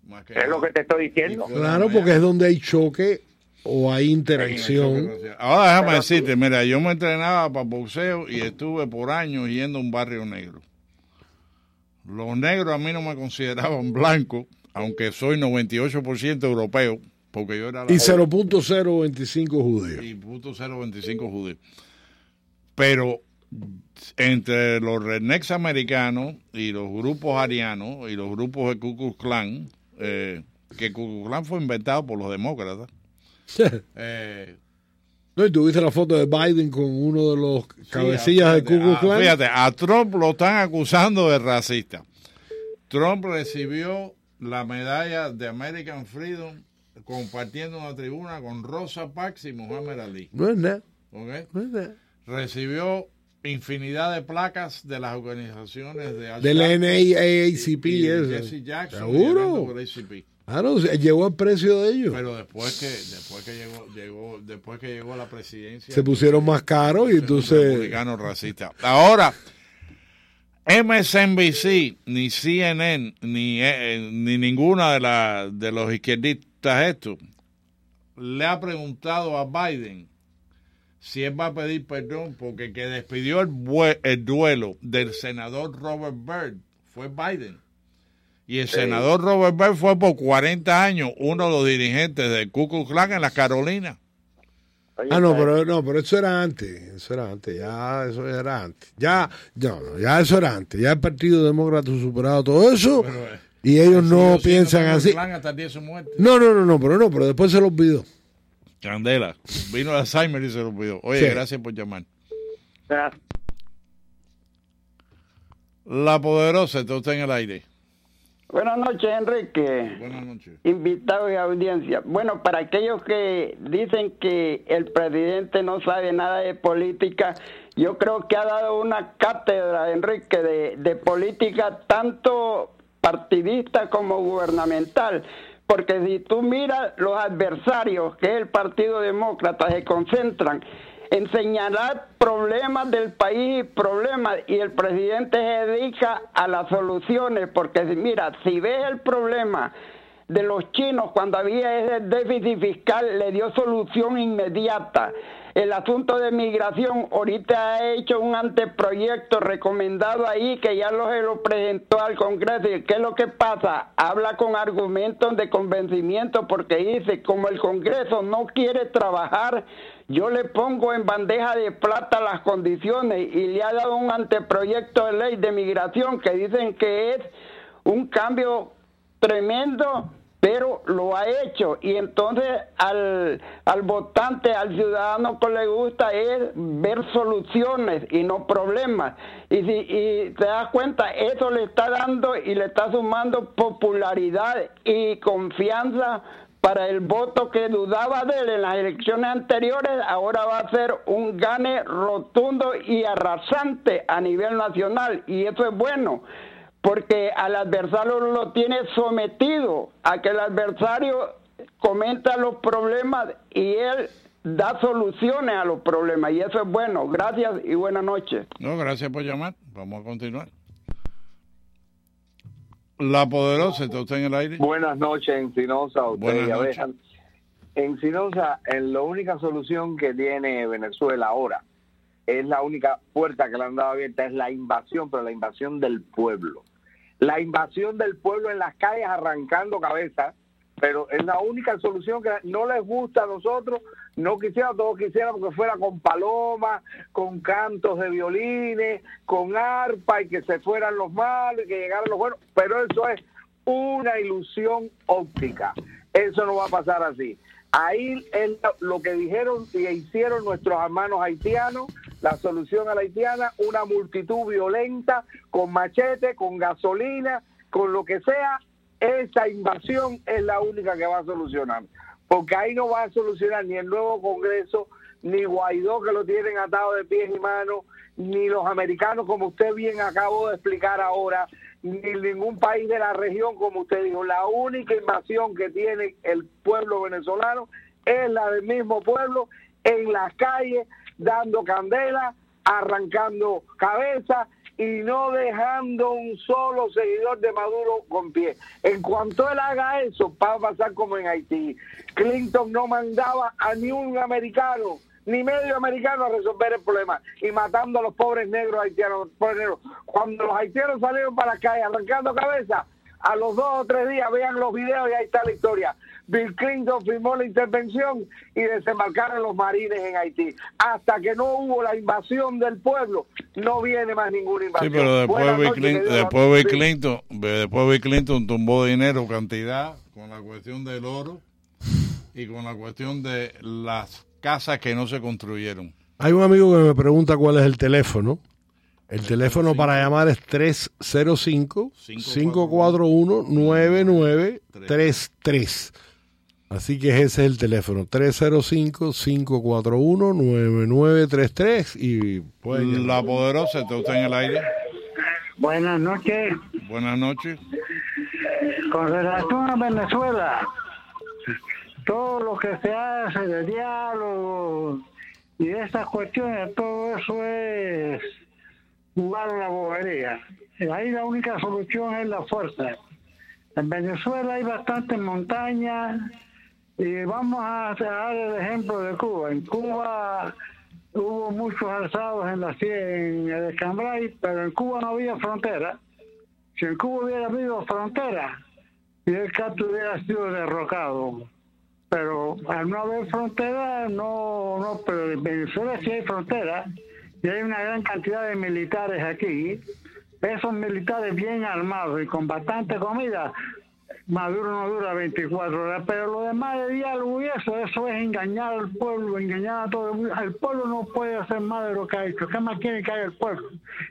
Más que Es lo que te estoy diciendo. Claro, porque es donde hay choque o hay interacción. Ahora déjame decirte, mira, yo me entrenaba para boxeo y estuve por años yendo a un barrio negro. Los negros a mí no me consideraban blanco, aunque soy 98% europeo, porque yo era la Y 0.025 judíos. y punto 025 judíos. Pero entre los rednecks americanos y los grupos arianos y los grupos de Ku Klux Klan, eh, que Ku Klux Klan fue inventado por los demócratas, eh, No, y tuviste la foto de Biden con uno de los cabecillas de Ku Klux a- Klan. Fíjate, a Trump lo están acusando de racista. Trump recibió la medalla de American Freedom compartiendo una tribuna con Rosa Parks y Muhammad Ali. No es nada. ¿ok? No es nada. Recibió infinidad de placas de las organizaciones de Al Del NAACP y de. Jesse Jackson Seguro. se- llegó el precio de ellos. Pero después que después que llegó, llegó después que llegó a la presidencia Se pusieron más caros y entonces... racista. Ahora, MSNBC, ni CNN, ni, eh, ni ninguna de, la, de los izquierdistas estos, le ha preguntado a Biden si él va a pedir perdón porque el que despidió el, bue- el duelo del senador Robert Byrd fue Biden. Y el senador Robert Byrd fue por 40 años uno de los dirigentes del Ku Klux Klan en las Carolinas. Ah, no, pero no, pero eso era antes, eso era antes, ya eso era antes. Ya, no, no, ya eso era antes. Ya el Partido Demócrata ha superado todo eso y ellos no piensan así. Hasta el día de su muerte. No, no, no, no, pero no, pero después se lo olvidó. Candela. Vino de Alzheimer y se lo olvidó. Oye, Sí. gracias por llamar. La poderosa, está usted en el aire. Buenas noches, Enrique. Buenas noches. Invitados y audiencia. Bueno, para aquellos que dicen que el presidente no sabe nada de política, yo creo que ha dado una cátedra, Enrique, de, de política tanto partidista como gubernamental. Porque si tú miras los adversarios, que es el Partido Demócrata, se concentran en señalar problemas del país y problemas y el presidente se dedica a las soluciones porque mira, si ves el problema de los chinos cuando había ese déficit fiscal le dio solución inmediata. El asunto de migración ahorita ha hecho un anteproyecto recomendado ahí que ya lo, se lo presentó al Congreso. ¿Y qué es lo que pasa? Habla con argumentos de convencimiento porque dice, como el Congreso no quiere trabajar, yo le pongo en bandeja de plata las condiciones y le ha dado un anteproyecto de ley de migración que dicen que es un cambio tremendo, pero lo ha hecho. Y entonces al, al votante, al ciudadano que le gusta es ver soluciones y no problemas. Y si y te das cuenta, eso le está dando y le está sumando popularidad y confianza para el voto que dudaba de él en las elecciones anteriores, ahora va a ser un gane rotundo y arrasante a nivel nacional. Y eso es bueno porque al adversario lo tiene sometido a que el adversario comenta los problemas y él da soluciones a los problemas y eso es bueno. Gracias y buenas noches. No, gracias por llamar. Vamos a continuar. La poderosa, está usted en el aire. Buenas noches, Encinosa. Buenas noches. Encinosa, en la única solución que tiene Venezuela ahora es la única puerta que le han dado abierta, es la invasión, pero la invasión del pueblo. La invasión del pueblo en las calles arrancando cabezas, pero es la única solución que no les gusta a nosotros, no quisiera, todos quisiéramos que fuera con palomas, con cantos de violines, con arpa y que se fueran los malos y que llegaran los buenos, pero eso es una ilusión óptica. Eso no va a pasar así. Ahí es lo que dijeron y hicieron nuestros hermanos haitianos, la solución a la haitiana, una multitud violenta, con machete, con gasolina, con lo que sea, esa invasión es la única que va a solucionar. Porque ahí no va a solucionar ni el nuevo Congreso, ni Guaidó que lo tienen atado de pies y manos, ni los americanos, como usted bien acabó de explicar ahora, ni ningún país de la región, como usted dijo. La única invasión que tiene el pueblo venezolano es la del mismo pueblo en las calles, dando candela, arrancando cabezas y no dejando un solo seguidor de Maduro con pie. En cuanto él haga eso, va a pasar como en Haití. Clinton no mandaba a ni un americano ni medio americano a resolver el problema y matando a los pobres negros haitianos. Pobres negros. Cuando los haitianos salieron para la calle arrancando cabeza, a los dos o tres días vean los videos y ahí está la historia. Bill Clinton firmó la intervención y desembarcaron los marines en Haití. Hasta que no hubo la invasión del pueblo, no viene más ninguna invasión. Sí, pero después Bill querido después Bill. Clinton, después Bill Clinton tumbó dinero, cantidad, con la cuestión del oro y con la cuestión de las casas que no se construyeron. Hay un amigo que me pregunta cuál es el teléfono. El teléfono para llamar es 305-541-9933. Así que ese es el teléfono, 305-541-9933. Y llamar. La poderosa, está usted en el aire. Buenas noches. Buenas noches. Con relación a Venezuela, todo lo que se hace de diálogo y de estas cuestiones, todo eso es jugar a la bobería. Ahí la única solución es la fuerza. En Venezuela hay bastantes montañas y vamos a dar el ejemplo de Cuba. En Cuba hubo muchos alzados en la en el Escambray, pero en Cuba no había frontera. Si en Cuba hubiera habido frontera, Fidel Castro hubiera sido derrocado. Pero al no haber frontera, no, no, pero en Venezuela sí hay frontera y hay una gran cantidad de militares aquí. Esos militares bien armados y con bastante comida, Maduro no dura 24 horas, pero lo demás de diálogo y eso, eso es engañar al pueblo, engañar a todo el mundo. El pueblo no puede hacer más de lo que ha hecho. ¿Qué más quiere que haga el pueblo?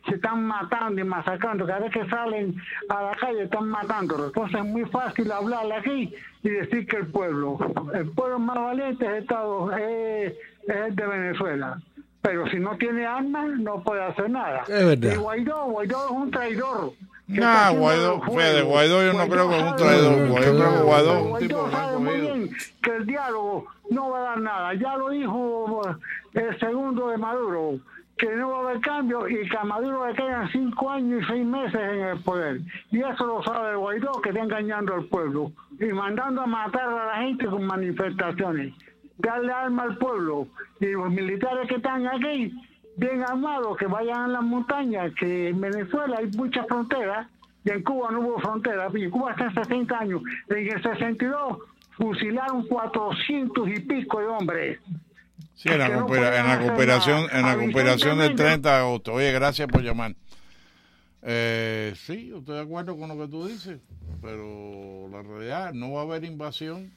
Se están matando y masacrando. Cada vez que salen a la calle están matando. Entonces es muy fácil hablar aquí y decir que el pueblo, el pueblo más valiente es, Estado, es, es el de Venezuela. Pero si no tiene armas, no puede hacer nada. Es verdad. Y Guaidó, Guaidó es un traidor. Nah, Guaidó, el fue juego. de Guaidó, yo no creo que es un traidor. Guaidó, creo que Guaidó es un tipo sabe muy bien que el diálogo no va a dar nada. Ya lo dijo el segundo de Maduro, que no va a haber cambio y que a Maduro le quedan cinco años y seis meses en el poder. Y eso lo sabe Guaidó, que está engañando al pueblo y mandando a matar a la gente con manifestaciones. Darle arma al pueblo y los militares que están aquí, bien armados, que vayan a las montañas, que en Venezuela hay muchas fronteras y en Cuba no hubo frontera. Y Cuba está en 60 años. En el 62 fusilaron 400 y pico de hombres. Sí, en la, no en la cooperación, en la cooperación del Vicente 30 de agosto. Oye, gracias por llamar. Eh, sí, yo estoy de acuerdo con lo que tú dices, pero la realidad no va a haber invasión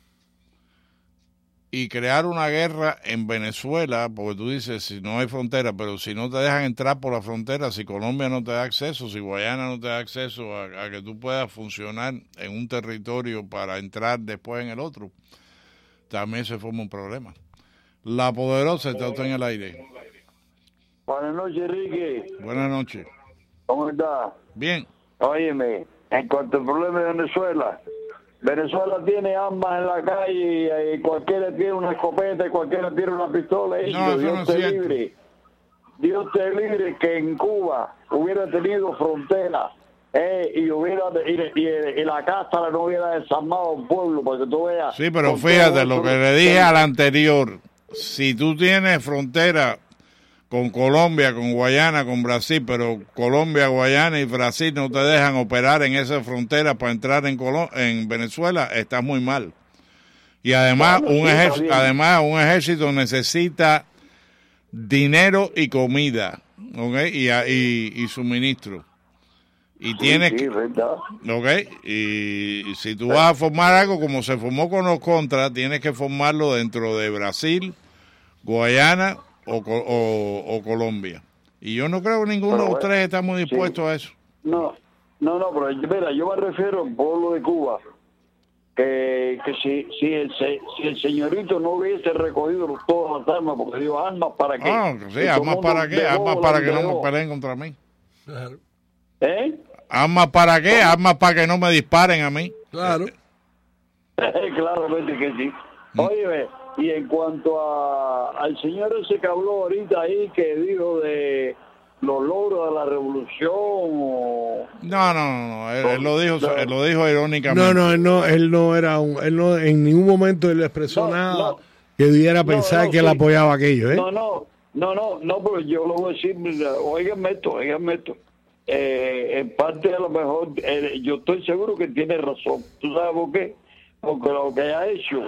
y crear una guerra en Venezuela, porque tú dices si no hay frontera, pero si no te dejan entrar por la frontera, si Colombia no te da acceso, si Guayana no te da acceso a, a que tú puedas funcionar en un territorio para entrar después en el otro, también se forma un problema. La poderosa está usted en el aire. Buenas noches, Enrique. Buenas noches. ¿Cómo está? Bien. Óyeme, en cuanto al problema de Venezuela, Venezuela tiene armas en la calle y cualquiera tiene una escopeta y cualquiera tiene una pistola. y No, Dios no te libre. Dios te libre que en Cuba hubiera tenido frontera eh, y hubiera y, y- y la cáscara no hubiera desarmado el pueblo porque tú veas. Sí, pero fíjate lo que le dije al anterior. Si tú tienes frontera con Colombia, con Guayana, con Brasil, pero Colombia, Guayana y Brasil no te dejan operar en esa frontera para entrar en Colo- en Venezuela, estás muy mal. Y además un ejército, bien. además un ejército necesita dinero y comida, ¿ok? Y, y, y suministro. Y tienes que, ok, y, y si tú vas a formar algo como se formó con los contras, tienes que formarlo dentro de Brasil, Guayana o, o, o Colombia. Y yo no creo que ninguno Pero de los tres está muy dispuesto a eso. No, no, no, pero mira, yo me refiero al pueblo de Cuba, que, que si, si, el, se- si el señorito no hubiese recogido todas las armas, porque digo, armas para qué. Ah, sí, armas para qué, armas para que no me peleen contra mí. ¿Eh? Armas para qué, armas para que no me disparen a mí. Claro. Claramente que sí. Mm. Oye, ve, y en cuanto a, al señor ese que habló ahorita ahí, que dijo de los logros de la revolución, o- No, no, no, no, él, él lo dijo, él lo dijo irónicamente. No, no, él no, él no era un, él no, en ningún momento él expresó nada que diera a pensar no, que él sí. apoyaba aquello, ¿eh? No, no, no, no, no, pero yo lo voy a decir, óigame esto, óigame esto. Eh, en parte a lo mejor, eh, yo estoy seguro que tiene razón. ¿Tú sabes por qué? Porque lo que ha hecho,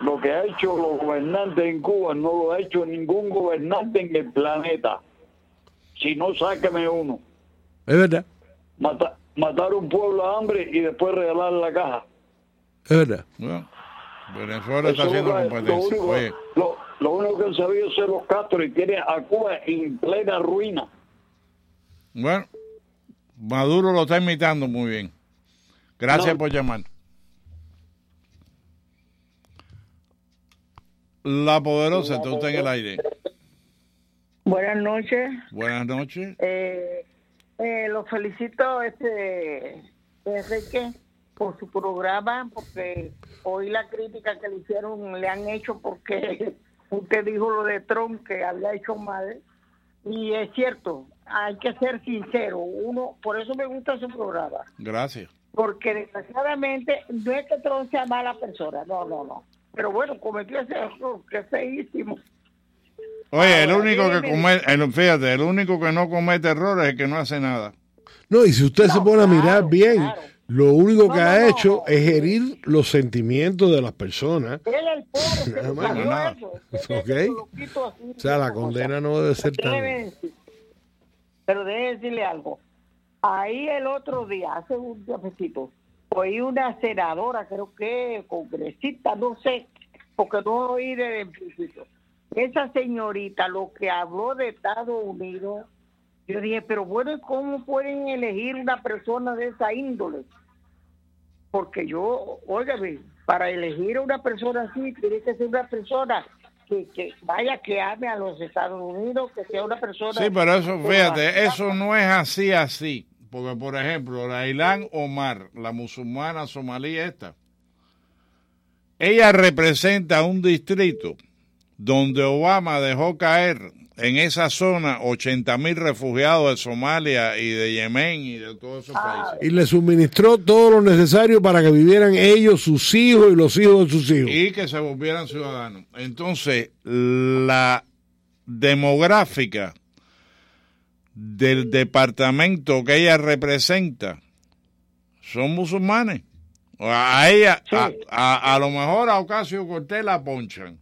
lo que ha hecho los gobernantes en Cuba no lo ha hecho ningún gobernante en el planeta. Si no, sáqueme uno. Es verdad, Mata- matar un pueblo a hambre y después regalar la caja. es verdad. Bueno, Venezuela está haciendo es lo, competencia. único, Oye, lo, lo único que han sabido hacer los Castro y tiene a Cuba en plena ruina. bueno, Maduro lo está imitando muy bien. Gracias No. por llamar. La poderosa, está usted en el aire. Buenas noches. Buenas noches. Eh, eh, los felicito, este Enrique, por su programa, porque hoy la crítica que le hicieron, le han hecho porque usted dijo lo de Trump que había hecho mal. Y es cierto, hay que ser sincero. Uno, por eso me gusta su programa. Gracias. Porque desgraciadamente no es que Trump sea mala persona, no, no, no. Pero bueno, cometió ese error que es feísimo. Oye, el único que comete, el- fíjate, el único que no comete errores es el que no hace nada. No, y si usted se pone a mirar bien, lo único que ha hecho es herir los sentimientos de las personas. Él es el pobre Nada más, nada. eso. ¿Ok? O sea, la condena no debe ser tan... Pero debe decirle algo. Ahí el otro día, hace un tiempecito, oí una senadora, creo que congresista, no sé, porque no oí desde el principio. Esa señorita, lo que habló de Estados Unidos, yo dije, pero bueno, ¿y ¿cómo pueden elegir una persona de esa índole? Porque yo, óigame, para elegir a una persona así, tiene que ser una persona que, que vaya, que ame a los Estados Unidos, que sea una persona... Sí, pero eso, fíjate, eso no es así, así. Porque, por ejemplo, la Ilan Omar, la musulmana somalí esta, ella representa un distrito donde Obama dejó caer en esa zona 80 mil refugiados de Somalia y de Yemen y de todos esos países. Y le suministró todo lo necesario para que vivieran ellos, sus hijos y los hijos de sus hijos. y que se volvieran ciudadanos. Entonces, la demográfica del departamento que ella representa son musulmanes. A ella, a, a- a lo mejor a Ocasio Cortés la ponchan.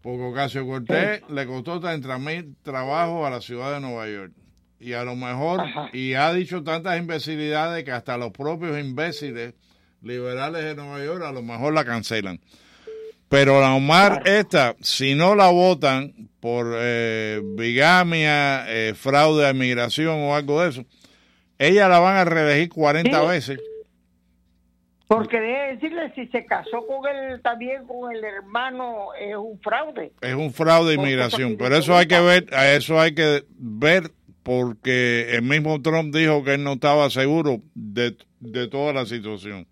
Porque Ocasio Cortés le costó 30 mil trabajos a la ciudad de Nueva York. Y a lo mejor, y ha dicho tantas imbecilidades que hasta los propios imbéciles liberales de Nueva York a lo mejor la cancelan. Pero la Omar esta, si no la votan por eh, bigamia, eh, fraude a inmigración o algo de eso, ella la van a reelegir 40 Sí. veces. Porque debe decirle, si se casó con él también, con el hermano, es un fraude. Es un fraude de inmigración. Pero eso hay que ver, a eso hay que ver porque el mismo Trump dijo que él no estaba seguro de, de toda la situación.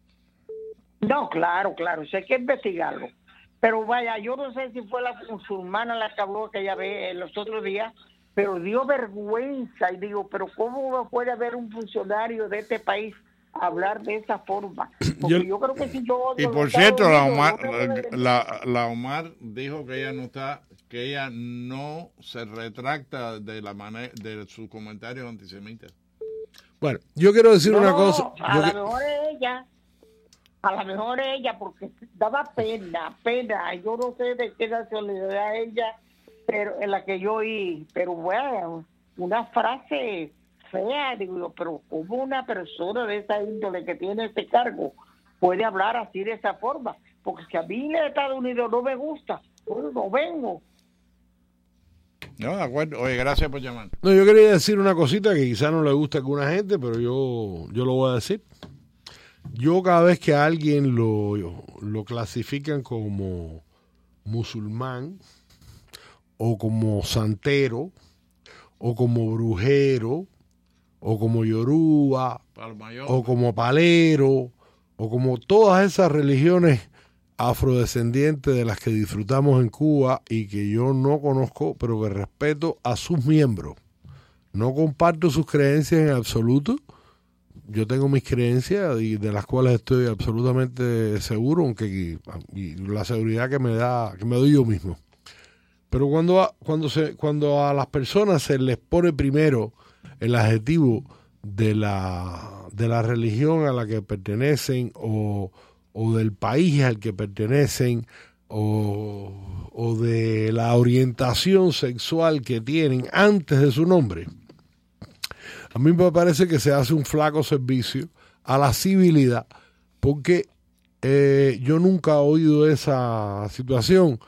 No, claro, claro, eso hay que investigarlo. Pero vaya, yo no sé si fue la musulmana la que habló aquella vez, eh, los otros días, pero dio vergüenza y digo, pero ¿cómo puede haber un funcionario de este país hablar de esa forma? Porque Yo- yo, creo que si yo... Y por cierto, la Omar, la, la Omar dijo que ella no está, que ella no se retracta de la manera de sus comentarios antisemitas. Bueno, yo quiero decir No, una cosa. A lo que- mejor es ella, a lo mejor ella, porque daba pena, pena. Yo no sé de qué nacionalidad ella, pero en la que yo oí, pero bueno, una frase fea. Digo yo, pero ¿cómo una persona de esa índole que tiene este cargo puede hablar así de esa forma? Porque si a mí en Estados Unidos no me gusta, pues no vengo. No, de acuerdo. Oye, gracias por llamar. No, yo quería decir una cosita que quizá no le gusta a alguna gente, pero yo, yo lo voy a decir. Yo cada vez que a alguien lo, lo clasifican como musulmán o como santero o como brujero o como yoruba o como palero o como todas esas religiones afrodescendientes de las que disfrutamos en Cuba y que yo no conozco, pero que respeto a sus miembros. No comparto sus creencias en absoluto. Yo tengo mis creencias y de las cuales estoy absolutamente seguro, aunque la seguridad que me da, que me doy yo mismo. Pero cuando a, cuando se cuando a las personas se les pone primero el adjetivo de la de la religión a la que pertenecen o o del país al que pertenecen o, o, de la orientación sexual que tienen antes de su nombre, a mí me parece que se hace un flaco servicio a la civilidad, porque eh, yo nunca he oído esa situación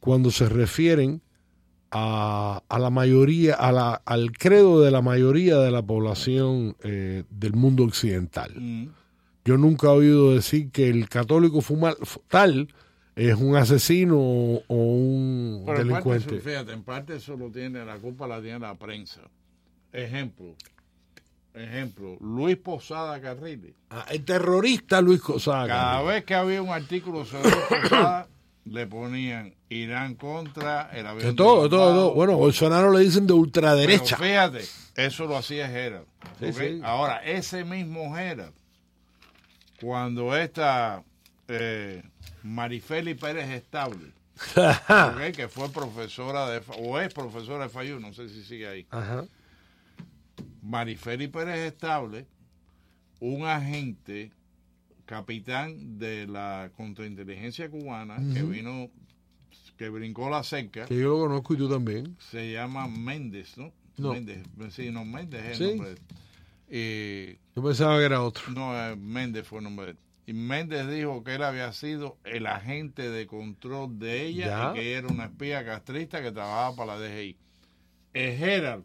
cuando se refieren a, a la mayoría, a la, al credo de la mayoría de la población eh, del mundo occidental. Mm. Yo nunca he oído decir que el católico fuma, tal es un asesino o un Pero delincuente. En parte, fíjate, en parte eso lo tiene, la culpa la tiene la prensa. Ejemplo, ejemplo, Luis Posada Carriles. Ah, el terrorista Luis Posada. Cada Carriles. vez que había un artículo sobre Luis Posada, le ponían Irán contra el avión. De todo, todo, todo. Bueno, Bolsonaro le dicen de ultraderecha. Pero fíjate, eso lo hacía Gerard. Sí, ¿ok? sí. Ahora, ese mismo Gerard, cuando esta eh, Marifeli Pérez Estable, que fue profesora de, o es profesora de FAYU, no sé si sigue ahí. Ajá. Marifeli Pérez Estable, un agente capitán de la contrainteligencia cubana que vino, que brincó la cerca, Que yo lo conozco y tú también. se llama Méndez, ¿no? No. Méndez, sí, no, Méndez es Sí. el nombre. de él. Eh, Yo pensaba que era otro. no, eh, Méndez fue el nombre. de él. Y Méndez dijo que él había sido el agente de control de ella Ya. y que ella era una espía castrista que trabajaba para la DGI. El Gerald,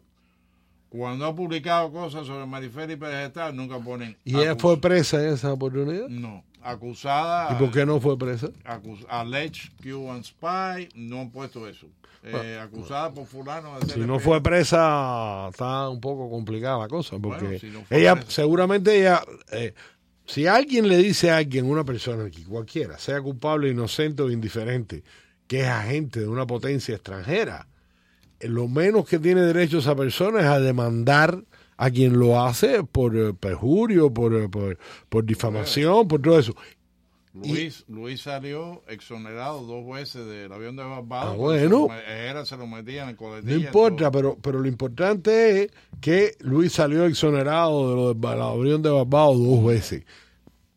cuando ha publicado cosas sobre Marifeli Pérez Estable, nunca ponen. ¿Y ella fue presa en esa oportunidad? No, acusada. ¿Y por qué no fue presa? alleged Cuban spy, no han puesto eso. Eh, Bueno, acusada por fulano de Si no fue presa, está un poco complicada la cosa, porque Bueno, si no fue ella, presa. seguramente ella, eh, si alguien le dice a alguien, una persona, que cualquiera, sea culpable, inocente o indiferente, que es agente de una potencia extranjera, lo menos que tiene derecho esa persona es a demandar a quien lo hace por eh, perjurio, por, eh, por, por difamación, por todo eso. Luis, Luis salió exonerado dos veces del avión de Barbados. Ah, porque se bueno. lo se lo metían en No importa, pero, pero lo importante es que Luis salió exonerado de lo del avión de Barbados dos veces.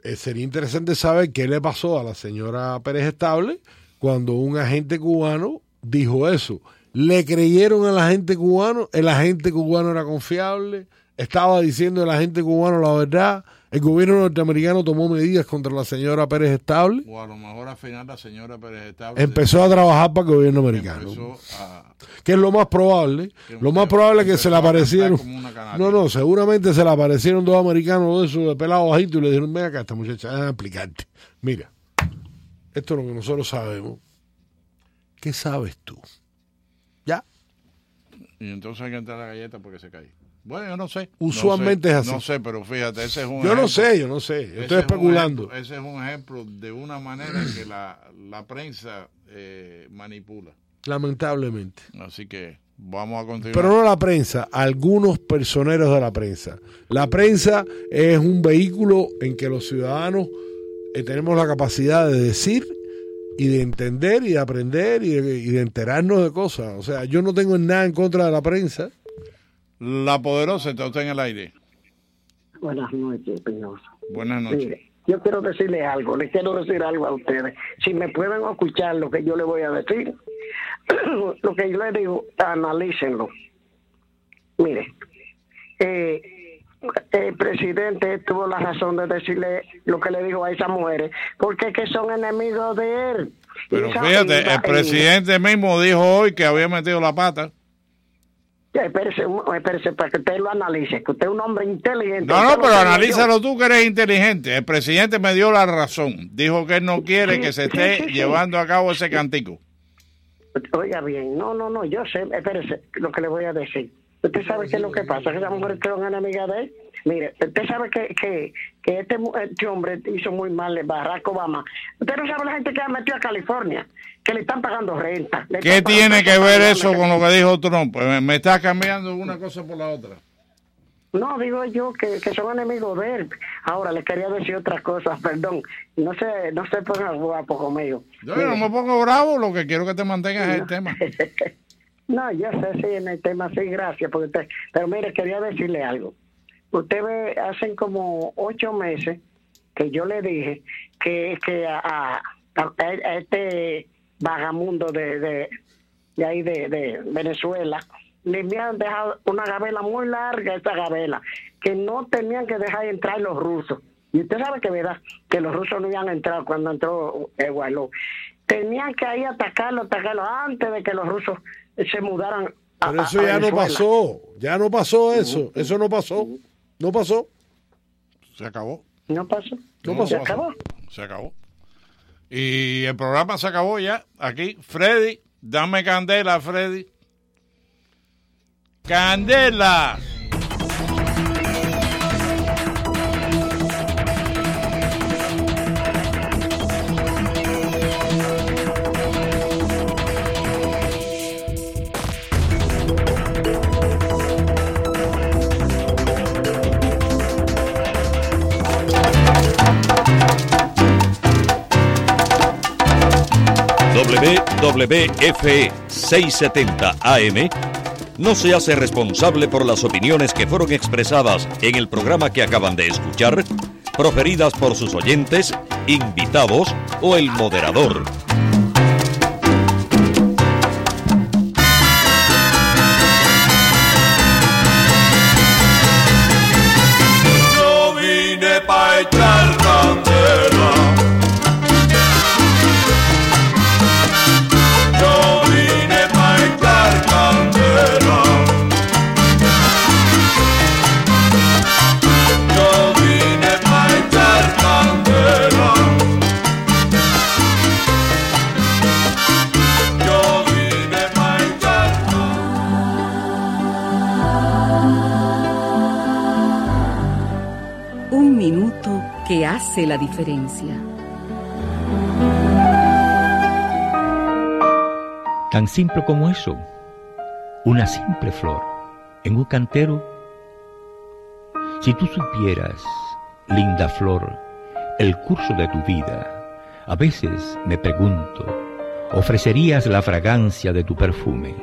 Eh, sería interesante saber qué le pasó a la señora Pérez Estable cuando un agente cubano dijo eso. ¿Le creyeron al agente cubano? ¿El agente cubano era confiable? ¿Estaba diciendo el agente cubano la verdad? ¿El gobierno norteamericano tomó medidas contra la señora Pérez Estable? O a lo mejor al final la señora Pérez Estable Empezó a trabajar para el gobierno americano. a- que es lo más probable. Lo más probable es que se le aparecieron. No, no, seguramente se le aparecieron dos americanos de esos de pelado bajito y le dijeron, ven acá, esta muchacha, déjame explicarte. Mira, esto es lo que nosotros sabemos. ¿Qué sabes tú? Y entonces hay que entrar a la galleta porque se cae. Bueno, yo no sé. Usualmente No es así. No sé, pero fíjate, ese es un Yo no ejemplo- sé, yo no sé, yo estoy es un especulando. ese es un ejemplo de una manera que la, la prensa eh, manipula. Lamentablemente. Así que vamos a continuar. Pero no la prensa, algunos personeros de la prensa. La prensa es un vehículo en que los ciudadanos eh, tenemos la capacidad de decir y de entender y de aprender y de, y de enterarnos de cosas. O sea, yo no tengo nada en contra de la prensa. La poderosa está usted en el aire. Buenas noches, Peñoso. Buenas noches. Mire, yo quiero decirle algo, les quiero decir algo a ustedes. Si me pueden escuchar lo que yo les voy a decir, lo que yo les digo, analícenlo. Mire, eh, el presidente tuvo la razón de decirle lo que le dijo a esas mujeres, porque es que son enemigos de él. Pero fíjate, el presidente mismo dijo hoy que había metido la pata. Espérese, espérese, para que usted lo analice, que usted es un hombre inteligente. No, no, pero analízalo tú que eres inteligente. El presidente me dio la razón. Dijo que él no quiere Sí, que se sí, esté sí, llevando a cabo ese cantico. Oiga bien, no, no, no, yo sé, espérese, lo que le voy a decir. Usted sabe qué es lo que pasa, que esas mujeres son enemigas de él. Mire, usted sabe que, que, que este, este hombre hizo muy mal, Barack Obama. Usted no sabe la gente que ha metido a California, que le están pagando renta. ¿Qué tiene que ver eso que- con lo que dijo Trump? Pues me- me estás cambiando una cosa por la otra. No, digo yo que, que son enemigos de él. Ahora, le quería decir otra cosa, perdón. No se, no se pongan guapo conmigo. Yo no me pongo bravo, lo que quiero que te mantengas es el tema. No, yo sé, sí, en el tema, sí, gracias. Porque pero mire, quería decirle algo. Usted ve, hacen como ocho meses que yo le dije que, que a, este vagamundo de, de, ahí de, Venezuela le habían dejado una gabela muy larga, esa gabela, que no tenían que dejar entrar los rusos. Y usted sabe que verdad, que los rusos no iban a entrar cuando entró eh, Guaidó. Tenían que ahí atacarlo, atacarlo antes de que los rusos se mudaran a, Pero eso a ya no pasó. Ya no pasó eso. Eso no pasó. No pasó. Se acabó. No pasó. No pasó. Se acabó. Se acabó. Y el programa se acabó ya. Aquí, Freddy, dame candela, Freddy. ¡Candela! WWFE 670 AM no se hace responsable por las opiniones que fueron expresadas en el programa que acaban de escuchar, proferidas por sus oyentes, invitados o el moderador. Hace la diferencia. Tan simple como eso. Una simple flor en un cantero. Si tú supieras, linda flor, el curso de tu vida, a veces me pregunto, ¿ofrecerías la fragancia de tu perfume?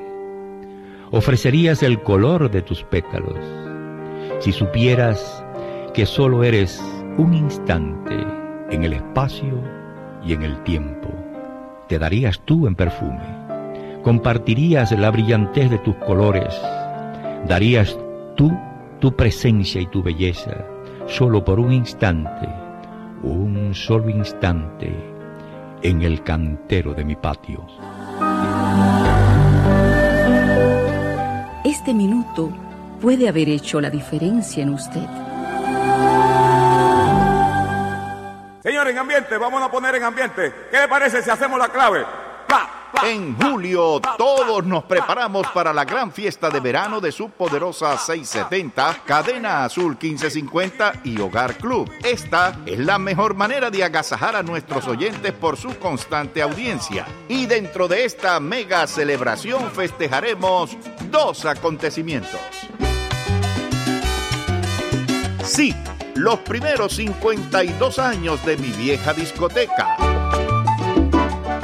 ¿Ofrecerías el color de tus pétalos? Si supieras que solo eres un instante en el espacio y en el tiempo, te darías tú en perfume compartirías la brillantez de tus colores, darías tú tu presencia y tu belleza, solo por un instante, un solo instante, en el cantero de mi patio. Este minuto puede haber hecho la diferencia en usted. Señor, en ambiente, vamos a poner en ambiente. ¿Qué le parece si hacemos la clave? En julio todos nos preparamos para la gran fiesta de verano de su poderosa 670, Cadena Azul 1550 y Hogar Club. Esta es la mejor manera de agasajar a nuestros oyentes por su constante audiencia. Y dentro de esta mega celebración festejaremos dos acontecimientos. Sí, los primeros 52 años de mi vieja discoteca.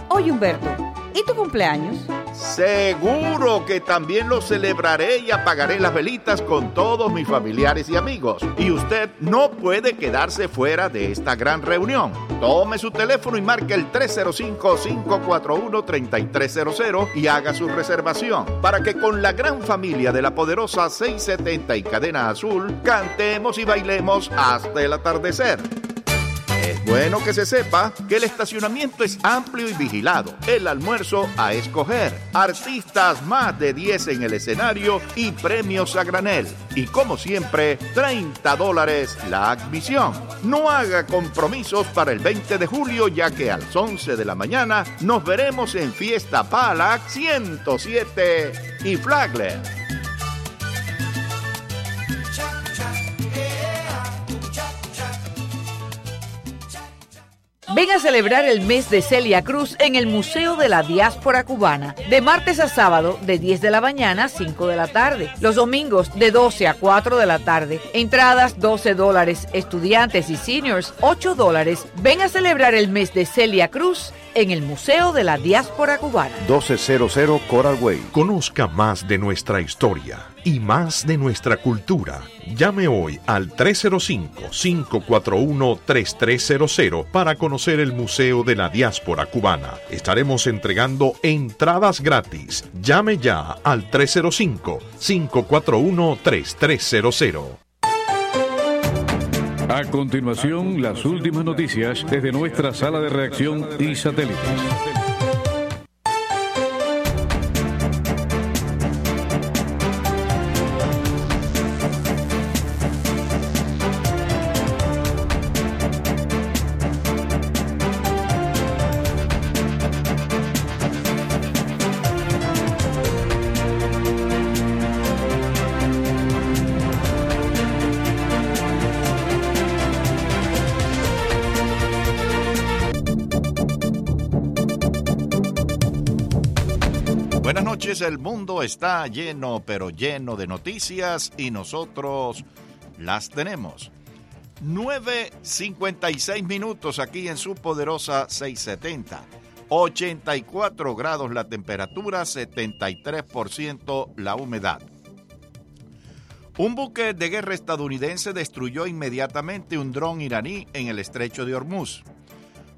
Oye, Humberto, ¿y tu cumpleaños? Seguro que también lo celebraré y apagaré las velitas con todos mis familiares y amigos. Y usted no puede quedarse fuera de esta gran reunión. Tome su teléfono y marque el 305-541-3300 y haga su reservación para que con la gran familia de la poderosa 670 y cadena azul cantemos y bailemos hasta el atardecer. Es bueno que se sepa que el estacionamiento es amplio y vigilado. El almuerzo a escoger. Artistas más de 10 en el escenario y premios a granel. Y como siempre, 30 dólares la admisión. No haga compromisos para el 20 de julio ya que a las 11 de la mañana nos veremos en Fiesta Palac 107 y Flagler. Ven a celebrar el mes de Celia Cruz en el Museo de la Diáspora Cubana, de martes a sábado de 10 de la mañana a 5 de la tarde, los domingos de 12 a 4 de la tarde, entradas 12 dólares, estudiantes y seniors 8 dólares. Ven a celebrar el mes de Celia Cruz en el Museo de la Diáspora Cubana. 1200 Coral Way. Conozca más de nuestra historia y más de nuestra cultura. Llame hoy al 305-541-3300 para conocer el Museo de la Diáspora Cubana. Estaremos entregando entradas gratis. Llame ya al 305-541-3300. A continuación, las últimas noticias desde nuestra sala de reacción y satélites. El mundo está lleno, pero lleno de noticias y nosotros las tenemos. 9.56 minutos aquí en su poderosa 670. 84 grados la temperatura, 73% la humedad. Un buque de guerra estadounidense destruyó inmediatamente un dron iraní en el estrecho de Hormuz.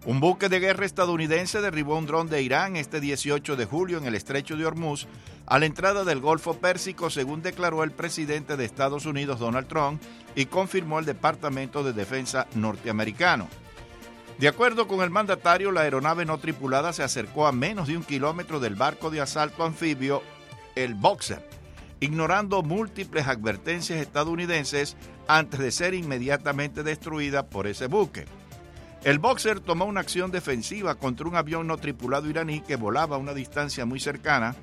Un buque de guerra estadounidense derribó un dron de Irán este 18 de julio en el estrecho de Hormuz a la entrada del Golfo Pérsico, según declaró el presidente de Estados Unidos Donald Trump y confirmó el Departamento de Defensa norteamericano. De acuerdo con el mandatario, la aeronave no tripulada se acercó a menos de un kilómetro del barco de asalto anfibio, el Boxer, ignorando múltiples advertencias estadounidenses antes de ser inmediatamente destruida por ese buque. El Boxer tomó una acción defensiva contra un avión no tripulado iraní que volaba a una distancia muy cercana,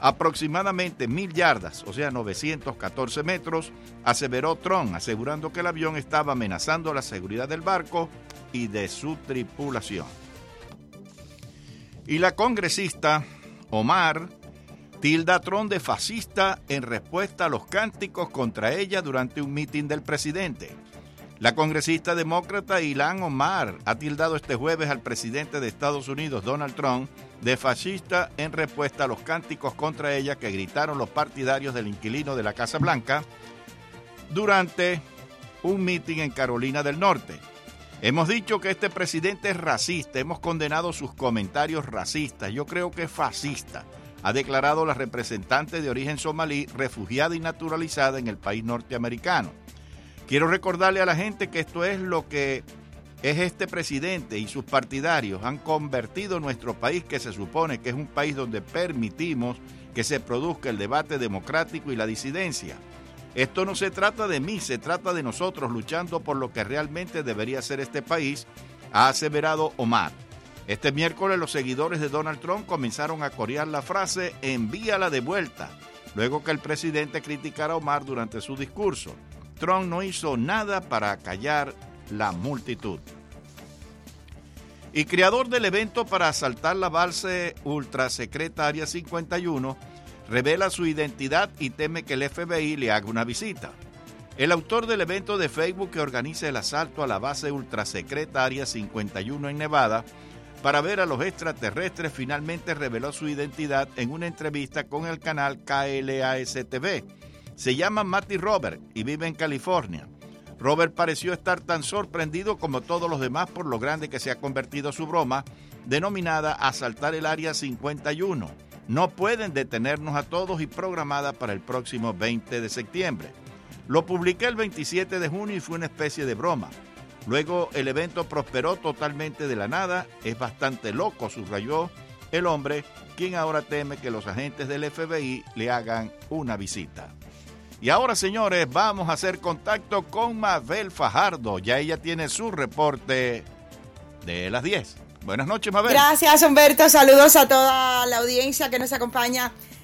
aproximadamente mil yardas, o sea, 914 metros, aseveró Tron, asegurando que el avión estaba amenazando la seguridad del barco y de su tripulación. Y la congresista Omar tilda a Tron de fascista en respuesta a los cánticos contra ella durante un mitin del presidente. La congresista demócrata Ilan Omar ha tildado este jueves al presidente de Estados Unidos, Donald Trump, de fascista en respuesta a los cánticos contra ella que gritaron los partidarios del inquilino de la Casa Blanca durante un mitin en Carolina del Norte. Hemos dicho que este presidente es racista, hemos condenado sus comentarios racistas, yo creo que es fascista, ha declarado la representante de origen somalí, refugiada y naturalizada en el país norteamericano. Quiero recordarle a la gente que esto es lo que es este presidente y sus partidarios han convertido nuestro país, que se supone que es un país donde permitimos que se produzca el debate democrático y la disidencia. Esto no se trata de mí, se trata de nosotros luchando por lo que realmente debería ser este país, ha aseverado Omar. Este miércoles los seguidores de Donald Trump comenzaron a corear la frase envíala de vuelta, luego que el presidente criticara a Omar durante su discurso. Trump no hizo nada para callar la multitud. Y creador del evento para asaltar la base ultrasecreta Área 51 revela su identidad y teme que el FBI le haga una visita. El autor del evento de Facebook que organiza el asalto a la base ultrasecreta Área 51 en Nevada para ver a los extraterrestres finalmente reveló su identidad en una entrevista con el canal KLASTV. Se llama Matty Robert y vive en California. Robert pareció estar tan sorprendido como todos los demás por lo grande que se ha convertido su broma, denominada Asaltar el Área 51. No pueden detenernos a todos y programada para el próximo 20 de septiembre. Lo publiqué el 27 de junio y fue una especie de broma. Luego el evento prosperó totalmente de la nada, es bastante loco, subrayó el hombre, quien ahora teme que los agentes del FBI le hagan una visita. Y ahora, señores, vamos a hacer contacto con Mabel Fajardo. Ya ella tiene su reporte de las 10. Buenas noches, Mabel. Gracias, Humberto. Saludos a toda la audiencia que nos acompaña